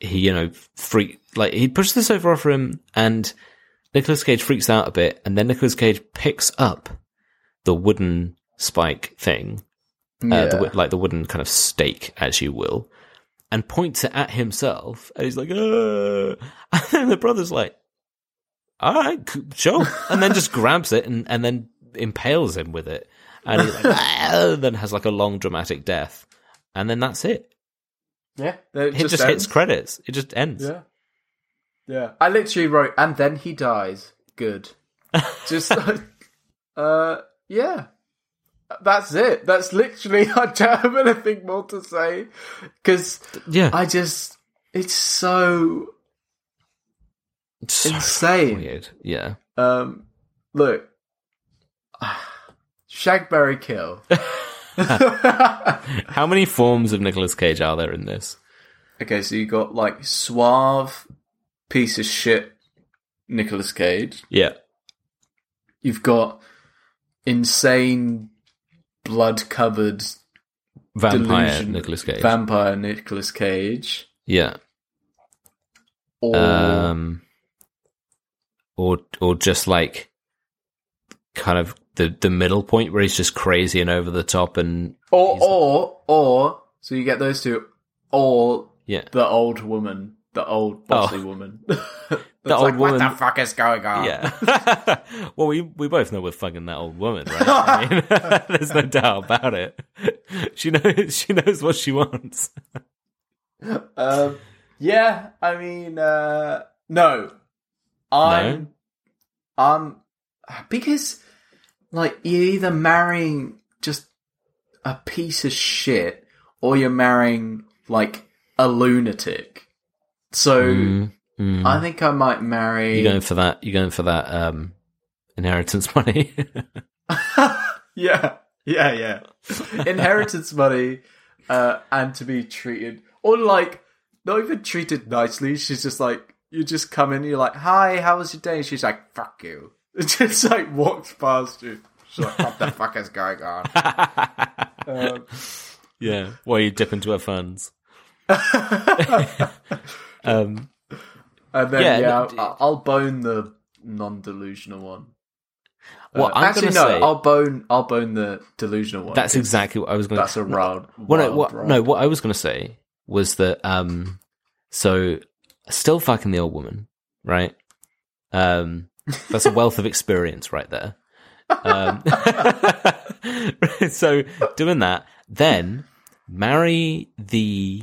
he you know freak like he pushes the sofa off of him and Nicolas Cage freaks out a bit and then Nicolas Cage picks up the wooden spike thing, uh, the, like the wooden kind of stake, as you will, and points it at himself. And he's like, "Ah." [LAUGHS] and then the brother's like, all right, sure. And then just grabs it and, and then impales him with it. And he like, [LAUGHS] "Ah," then has like a long dramatic death. And then that's it. Yeah, It just, hits credits. It just ends. Yeah. Yeah. I literally wrote, and then he dies. Good. [LAUGHS] Just like, uh, yeah. That's it. That's literally, [LAUGHS] I don't have anything more to say. Because Yeah. I just, it's so So insane. weird. Yeah. Um, look. Shagberry Kill. [LAUGHS] [LAUGHS] How many forms of Nicolas Cage are there in this? Okay, so you got like suave piece of shit Nicolas Cage. Yeah. You've got insane blood covered Vampire Nicolas Cage. vampire Nicolas Cage. yeah. Or Um, or or just like kind of the the middle point where he's just crazy and over the top and or or or so you get those two or yeah. the old woman, the old bossy woman. [LAUGHS] the old woman- What the fuck is going on? Yeah. [LAUGHS] well, we we both know we're fucking that old woman, right? [LAUGHS] I mean, [LAUGHS] there's no doubt about it. She knows she knows what she wants. um, yeah, I mean, uh, no, I'm, I'm because like you're either marrying just a piece of shit or you're marrying like a lunatic. So Mm, mm. I think I might marry. you going for that? You going for that um, inheritance money? [LAUGHS] [LAUGHS] yeah, Yeah, yeah. Inheritance money, uh, and to be treated, or like, not even treated nicely. She's just like, you just come in, you're like, hi, how was your day? She's like, fuck you. [LAUGHS] It just like walks past you. She's like, what the fuck is going on? um, Yeah, while you dip into her funds. um, and then, Yeah, yeah, no, I'll, I'll bone the non-delusional one. well, Uh, I'm actually, no, say I'll bone, I'll bone the delusional one. that's exactly what I was going. To That's a wild, no, wild what, no, what I was going to say was that, um, so still fucking the old woman, right? Um, that's a [LAUGHS] wealth of experience right there. Um, [LAUGHS] so doing that, then marry the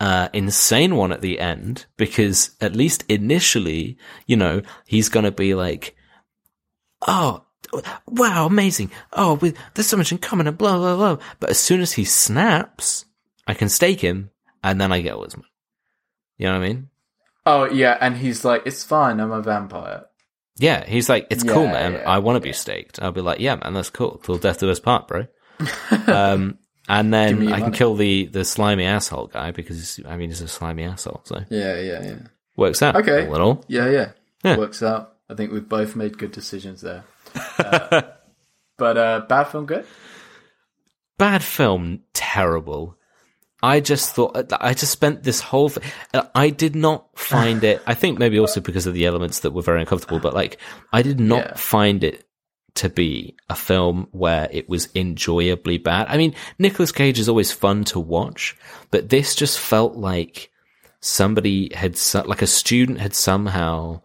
uh, insane one at the end because at least initially, you know, he's going to be like, oh, wow, amazing. Oh, we, there's so much in common and blah, blah, blah. But as soon as he snaps, I can stake him and then I get money. You know what I mean? Oh yeah, and he's like, "It's fine, I'm a vampire." Yeah, he's like, it's cool, man. yeah, I want to be staked. I'll be like, yeah, man, that's cool. Till death do us part, bro. [LAUGHS] um, and then I can kill the, the slimy asshole guy because, I mean, he's a slimy asshole. So Yeah, yeah, yeah, works out Okay. a little. yeah, yeah. Yeah. Works out. I think we've both made good decisions there. [LAUGHS] Uh, but uh, bad film, good. bad film, terrible. I just thought I just spent this whole. I did not find it. I think maybe also because of the elements that were very uncomfortable, but like I did not Yeah. find it to be a film where it was enjoyably bad. I mean, Nicolas Cage is always fun to watch, but this just felt like somebody had like a student had somehow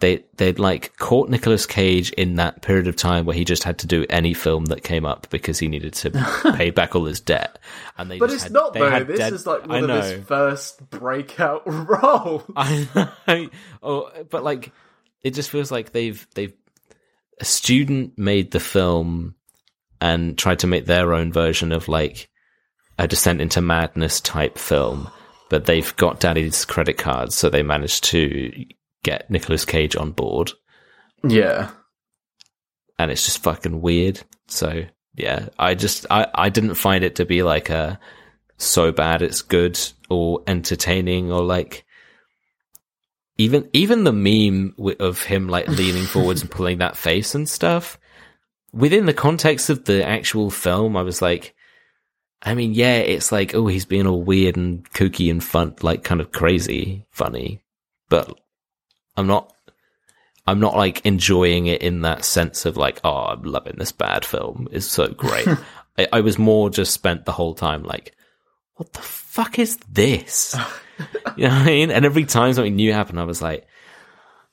they they'd like caught Nicolas Cage in that period of time where he just had to do any film that came up because he needed to [LAUGHS] pay back all his debt. And they But just it's had- not though. This dead- is like one of his first breakout [LAUGHS] roles. I know. Oh, but like it just feels like they've they've a student made the film and tried to make their own version of like a descent into madness type film, but they've got daddy's credit cards, so they managed to get Nicolas Cage on board. Yeah. and it's just fucking weird. So yeah, I just I I didn't find it to be like a so bad it's good or entertaining or like even even the meme of him like leaning forwards and pulling that face and stuff within the context of the actual film, I was like. I mean, yeah, it's like, oh, he's being all weird and kooky and fun, like kind of crazy, funny, but I'm not I'm not like enjoying it in that sense of like, oh, I'm loving this bad film. It's so great. [LAUGHS] I, I was more just spent the whole time like, what the fuck is this? [LAUGHS] [LAUGHS] you know what I mean? And every time something new happened, I was like,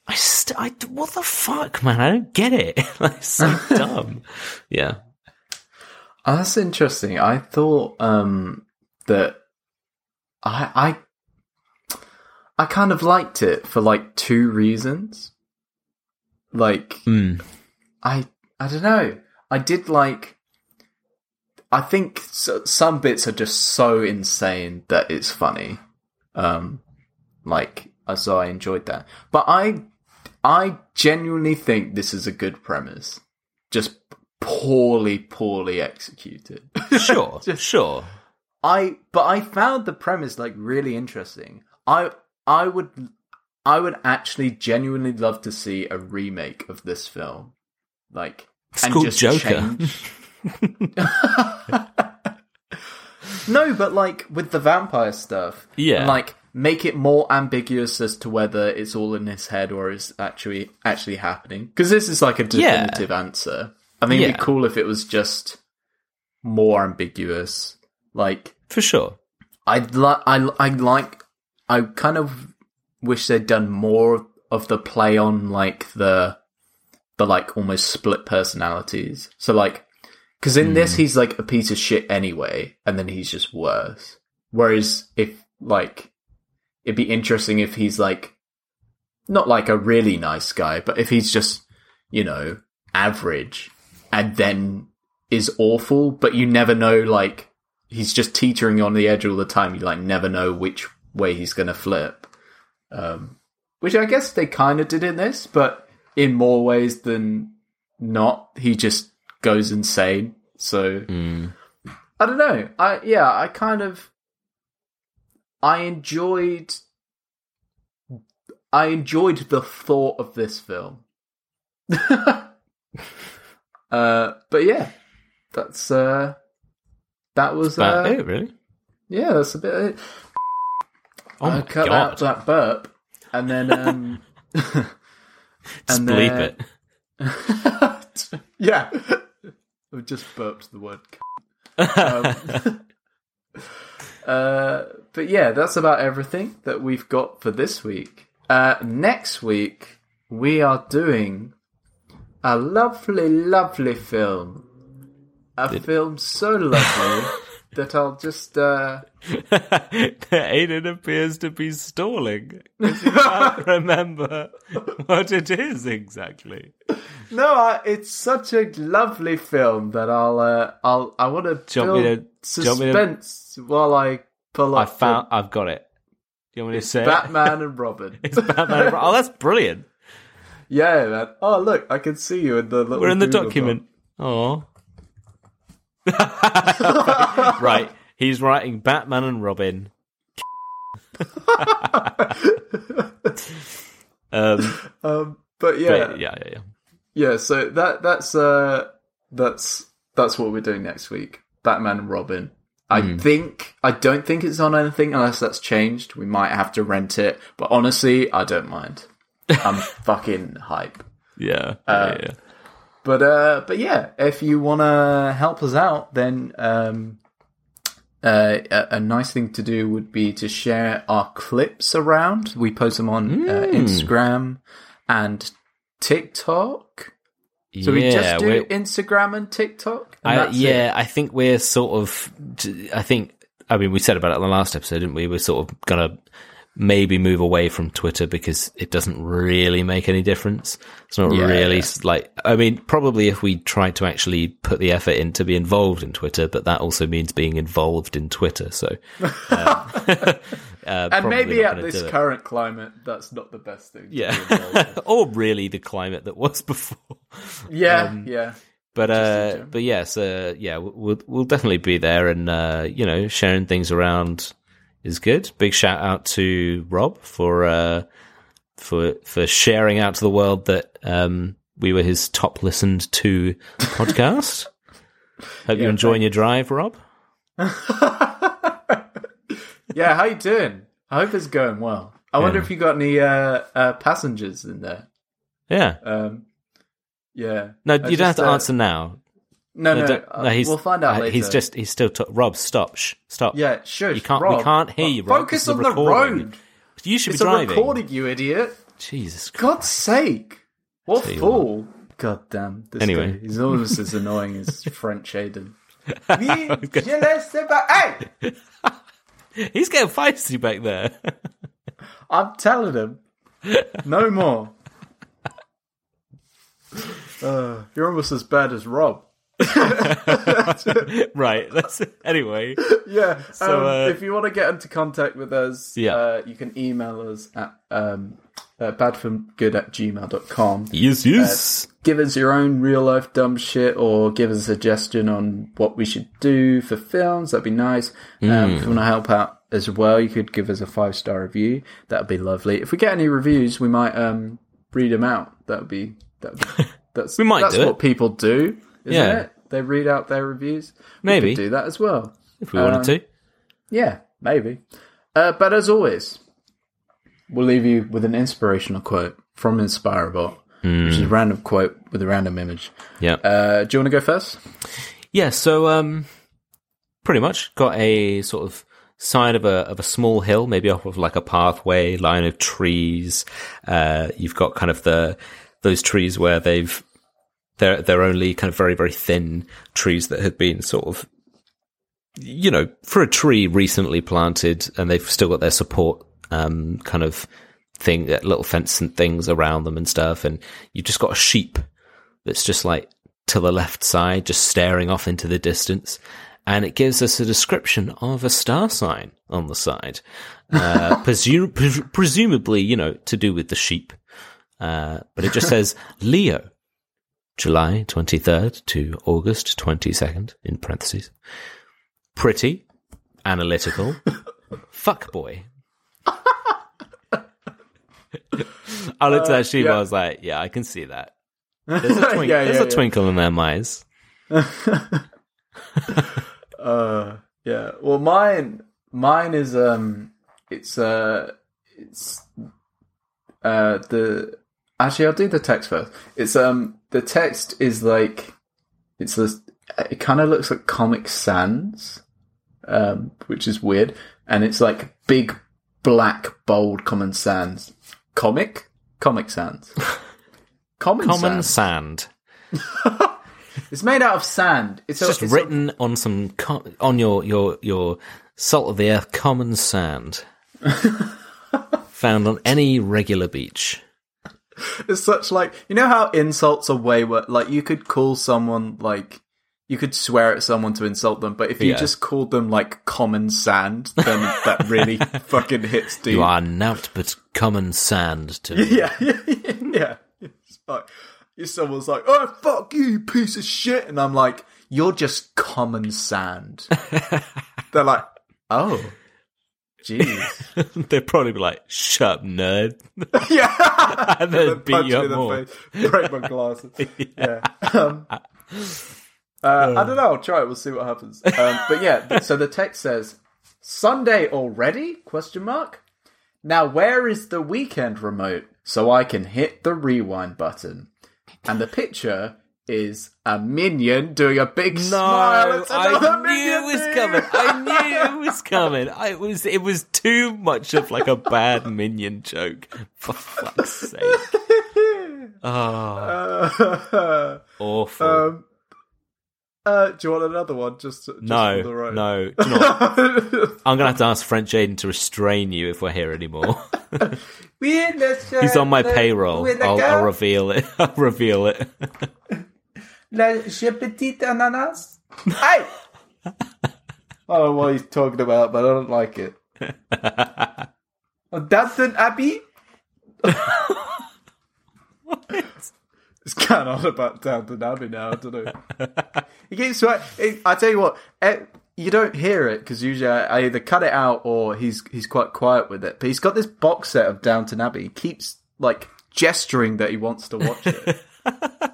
I, st- I what the fuck, man? I don't get it. [LAUGHS] like, so [LAUGHS] dumb. Yeah. Oh, that's interesting. I thought um, that I I I kind of liked it for like two reasons. Like Mm. I I don't know. I did like. I think s some bits are just so insane that it's funny. Um, like so I enjoyed that, but I I genuinely think this is a good premise. Just poorly, poorly executed. [LAUGHS] Sure. sure. I but I found the premise like really interesting. I I would I would actually genuinely love to see a remake of this film. Like It's called Joker. change- [LAUGHS] [LAUGHS] no, but like with the vampire stuff. Yeah. and, like make it more ambiguous as to whether it's all in his head or is actually actually happening. Because this is like a Yeah. definitive answer. I think it'd Yeah. be cool if it was just more ambiguous. Like For sure. I'd like I I like I kind of wish they'd done more of the play on like the the like almost split personalities. So like because in this he's like a piece of shit anyway, and then he's just worse. Whereas if like it'd be interesting if he's like not like a really nice guy, but if he's just you know average and then is awful, but you never know like he's just teetering on the edge all the time. You like never know which way he's going to flip. Um, which I guess they kind of did in this, but in more ways than not, he just goes insane. So I don't know. I yeah, I kind of I enjoyed I enjoyed the thought of this film. [LAUGHS] uh but yeah, that's uh that was uh, it, really. yeah, that's a bit of it. Oh I cut god! out that burp and then um [LAUGHS] Just and bleep then- it. [LAUGHS] yeah. I just burped the word. um, [LAUGHS] [LAUGHS] uh, but yeah, that's about everything that we've got for this week. Uh, next week, we are doing a lovely, lovely film. A film so lovely [LAUGHS] that I'll just. Uh, Aiden appears to be stalling. He can't remember what it is exactly. No, I, it's such a lovely film that I'll. Uh, I'll. I want to Do you want build me to- do you want me suspense while I pull I up. the found. I've got it. Do you want me to say it? Batman and [LAUGHS] Robin. It's Batman. and- Oh, that's brilliant. Yeah, man. Oh, look, I can see you in the little We're in the Google document. Oh. [LAUGHS] right. He's writing Batman and Robin. [LAUGHS] um. Um, but yeah, but yeah, yeah, yeah. Yeah. So that that's uh that's that's what we're doing next week. Batman and Robin. I Hmm. think I don't think it's on anything unless that's changed. We might have to rent it, but honestly, I don't mind. I'm [LAUGHS] fucking hype. Yeah, Uh, yeah, yeah. But uh, but yeah, if you want to help us out, then um, uh, a, a nice thing to do would be to share our clips around. We post them on uh, Hmm. Instagram and TikTok. So we just do we're- Instagram and TikTok. and I, that's it. yeah, I think we're sort of. I think. I mean, we said about it in the last episode, didn't we? We're sort of gonna maybe move away from Twitter because it doesn't really make any difference. It's not Yeah, really yeah. like. I mean, probably if we tried to actually put the effort in to be involved in Twitter, but that also means being involved in Twitter. So, um, [LAUGHS] uh, and maybe at this do it. current climate, that's not the best thing. to yeah, be involved in. [LAUGHS] or really the climate that was [LAUGHS] before. yeah, Um, yeah. But uh, but yes, uh, yeah, we'll we'll definitely be there, and uh, you know, sharing things around is good. Big shout out to Rob for uh, for for sharing out to the world that um, we were his top listened to [LAUGHS] podcast. Hope you're enjoying your drive, Rob. [LAUGHS] Yeah, how you doing? I hope it's going well. I wonder if you got any uh, uh, passengers in there. Yeah, Um, yeah. no, I you don't have to uh, answer now. No, no, don't- uh, we'll find out uh, later. He's just he's still t- Rob. Stop, shh, stop. yeah, sure. you can't. we can't hear you. Rob. Focus on the road. You should It's be driving. recording, you idiot. Jesus Christ. God's sake! What fool! God damn. This Anyway. guy, he's almost as annoying as [LAUGHS] French Aiden. Oui, [LAUGHS] je laisse pas- Hey! [LAUGHS] He's getting feisty back there. I'm telling him. No more. Uh, you're almost as bad as Rob. [LAUGHS] right. That's anyway. [LAUGHS] Yeah. So, um, uh, if you want to get into contact with us, Yeah. uh, you can email us at um, uh, badfilmgood at gmail.com. Yes, yes. Give us your own real life dumb shit or give us a suggestion on what we should do for films. That'd be nice. Um, Mm. if you want to help out as well, you could give us a five star review. That'd be lovely. If we get any reviews, we might um, read them out. That'd be, that'd be [LAUGHS] that's, We might that's do it. what people do, isn't Yeah. it? They read out their reviews. Maybe. We could do that as well. if we wanted um, to. Yeah, maybe. Uh, but as always, we'll leave you with an inspirational quote from InspiroBot, which is a random quote with a random image. Yeah. Uh, do you want to go first? yeah. So, um, pretty much got a sort of side of a of a small hill, maybe off of like a pathway, line of trees. Uh, you've got kind of the those trees where they've they're they're only kind of very very thin trees that have been sort of you know for a tree recently planted and they've still got their support um kind of thing uh, little fence and things around them and stuff. And you've just got a sheep that's just like to the left side just staring off into the distance. And it gives us a description of a star sign on the side. Uh, [LAUGHS] presu- pres- presumably you know to do with the sheep. Uh, but it just says leo July 23rd to August 22nd, in parentheses. Pretty, analytical, [LAUGHS] fuckboy. I looked at Shiva, yeah. I was like, yeah, I can see that. [LAUGHS] There's a, twink- Yeah, there's yeah, a twinkle in their eyes. [LAUGHS] Uh, yeah. Well, mine, mine is um, it's uh, it's uh the actually I'll do the text first. It's um, the text is like it's this. It kind of looks like Comic Sans, um, which is weird, and it's like big black bold Common Sans comic Comic Sans. [LAUGHS] Common, Common Sans. sand. [LAUGHS] It's made out of sand. It's, a, Just it's a- written on some co- on your your your salt of the earth common sand, [LAUGHS] found on any regular beach. It's such like you know how insults are way worse. Like you could call someone like you could swear at someone to insult them, but if you Yeah. just called them like common sand, then that really [LAUGHS] fucking hits deep. You are nought but common sand to me. Yeah, yeah, [LAUGHS] yeah. yeah. It's like if someone's like, "Oh fuck you, you piece of shit," and I'm like, "You're just common sand." [LAUGHS] They're like, "Oh, jeez." [LAUGHS] They'd probably be like, "Shut up, nerd," [LAUGHS] yeah. [LAUGHS] and then Punch beat me you in up the more. face, break my glasses. yeah. Um, uh, I don't know. I'll try it. We'll see what happens. Um, but yeah, so the text says Sunday already? Question mark. Now where is the weekend remote so I can hit the rewind button? And the picture is a minion doing a big smile. It's another I knew minion it was coming. I [LAUGHS] knew it was coming. I it was it was too much of like a bad minion joke. For fuck's sake! Oh, [LAUGHS] Uh, awful. um, uh, do you want another one? Just, just no, for the road? no. Do you know? [LAUGHS] I'm gonna have to ask French Aiden to restrain you if we're here anymore. He's on my payroll. I'll, I'll reveal it. I'll reveal it. La je petite ananas. Hey! I don't know what he's talking about, but I don't like it. [LAUGHS] Downton Abbey? [LAUGHS] It's kind of about Downton Abbey now, I don't know. [LAUGHS] he keeps swear- I tell you what, eh, you don't hear it because usually I, I either cut it out or he's he's quite quiet with it. But he's got this box set of Downton Abbey. He keeps like gesturing that he wants to watch it.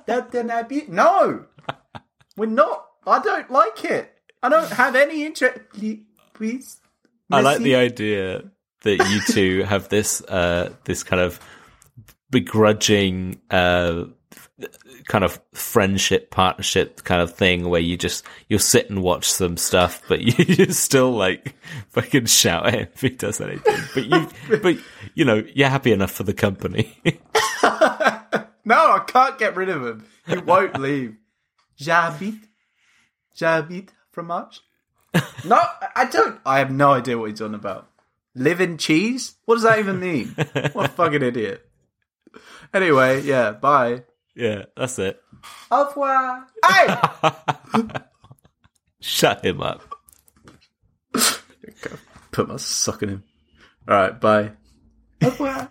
Downton Abbey? No, we're not. I don't like it. I don't have any interest. Please, please. I like the idea that you two have this uh, this kind of begrudging uh, kind of friendship partnership kind of thing where you just you'll sit and watch some stuff, but [LAUGHS] you, you still like fucking shout at him if he does anything. But you [LAUGHS] but you know you're happy enough for the company. [LAUGHS] No, I can't get rid of him. He won't [LAUGHS] leave. J'habite. J'habite fromage. No, I- I don't. I have no idea what he's on about. Living cheese? What does that even mean? what a fucking idiot. Anyway, yeah, bye. yeah, that's it. Au revoir. Hey! [LAUGHS] Shut him up. Put my sock in him. Alright, bye. Au revoir.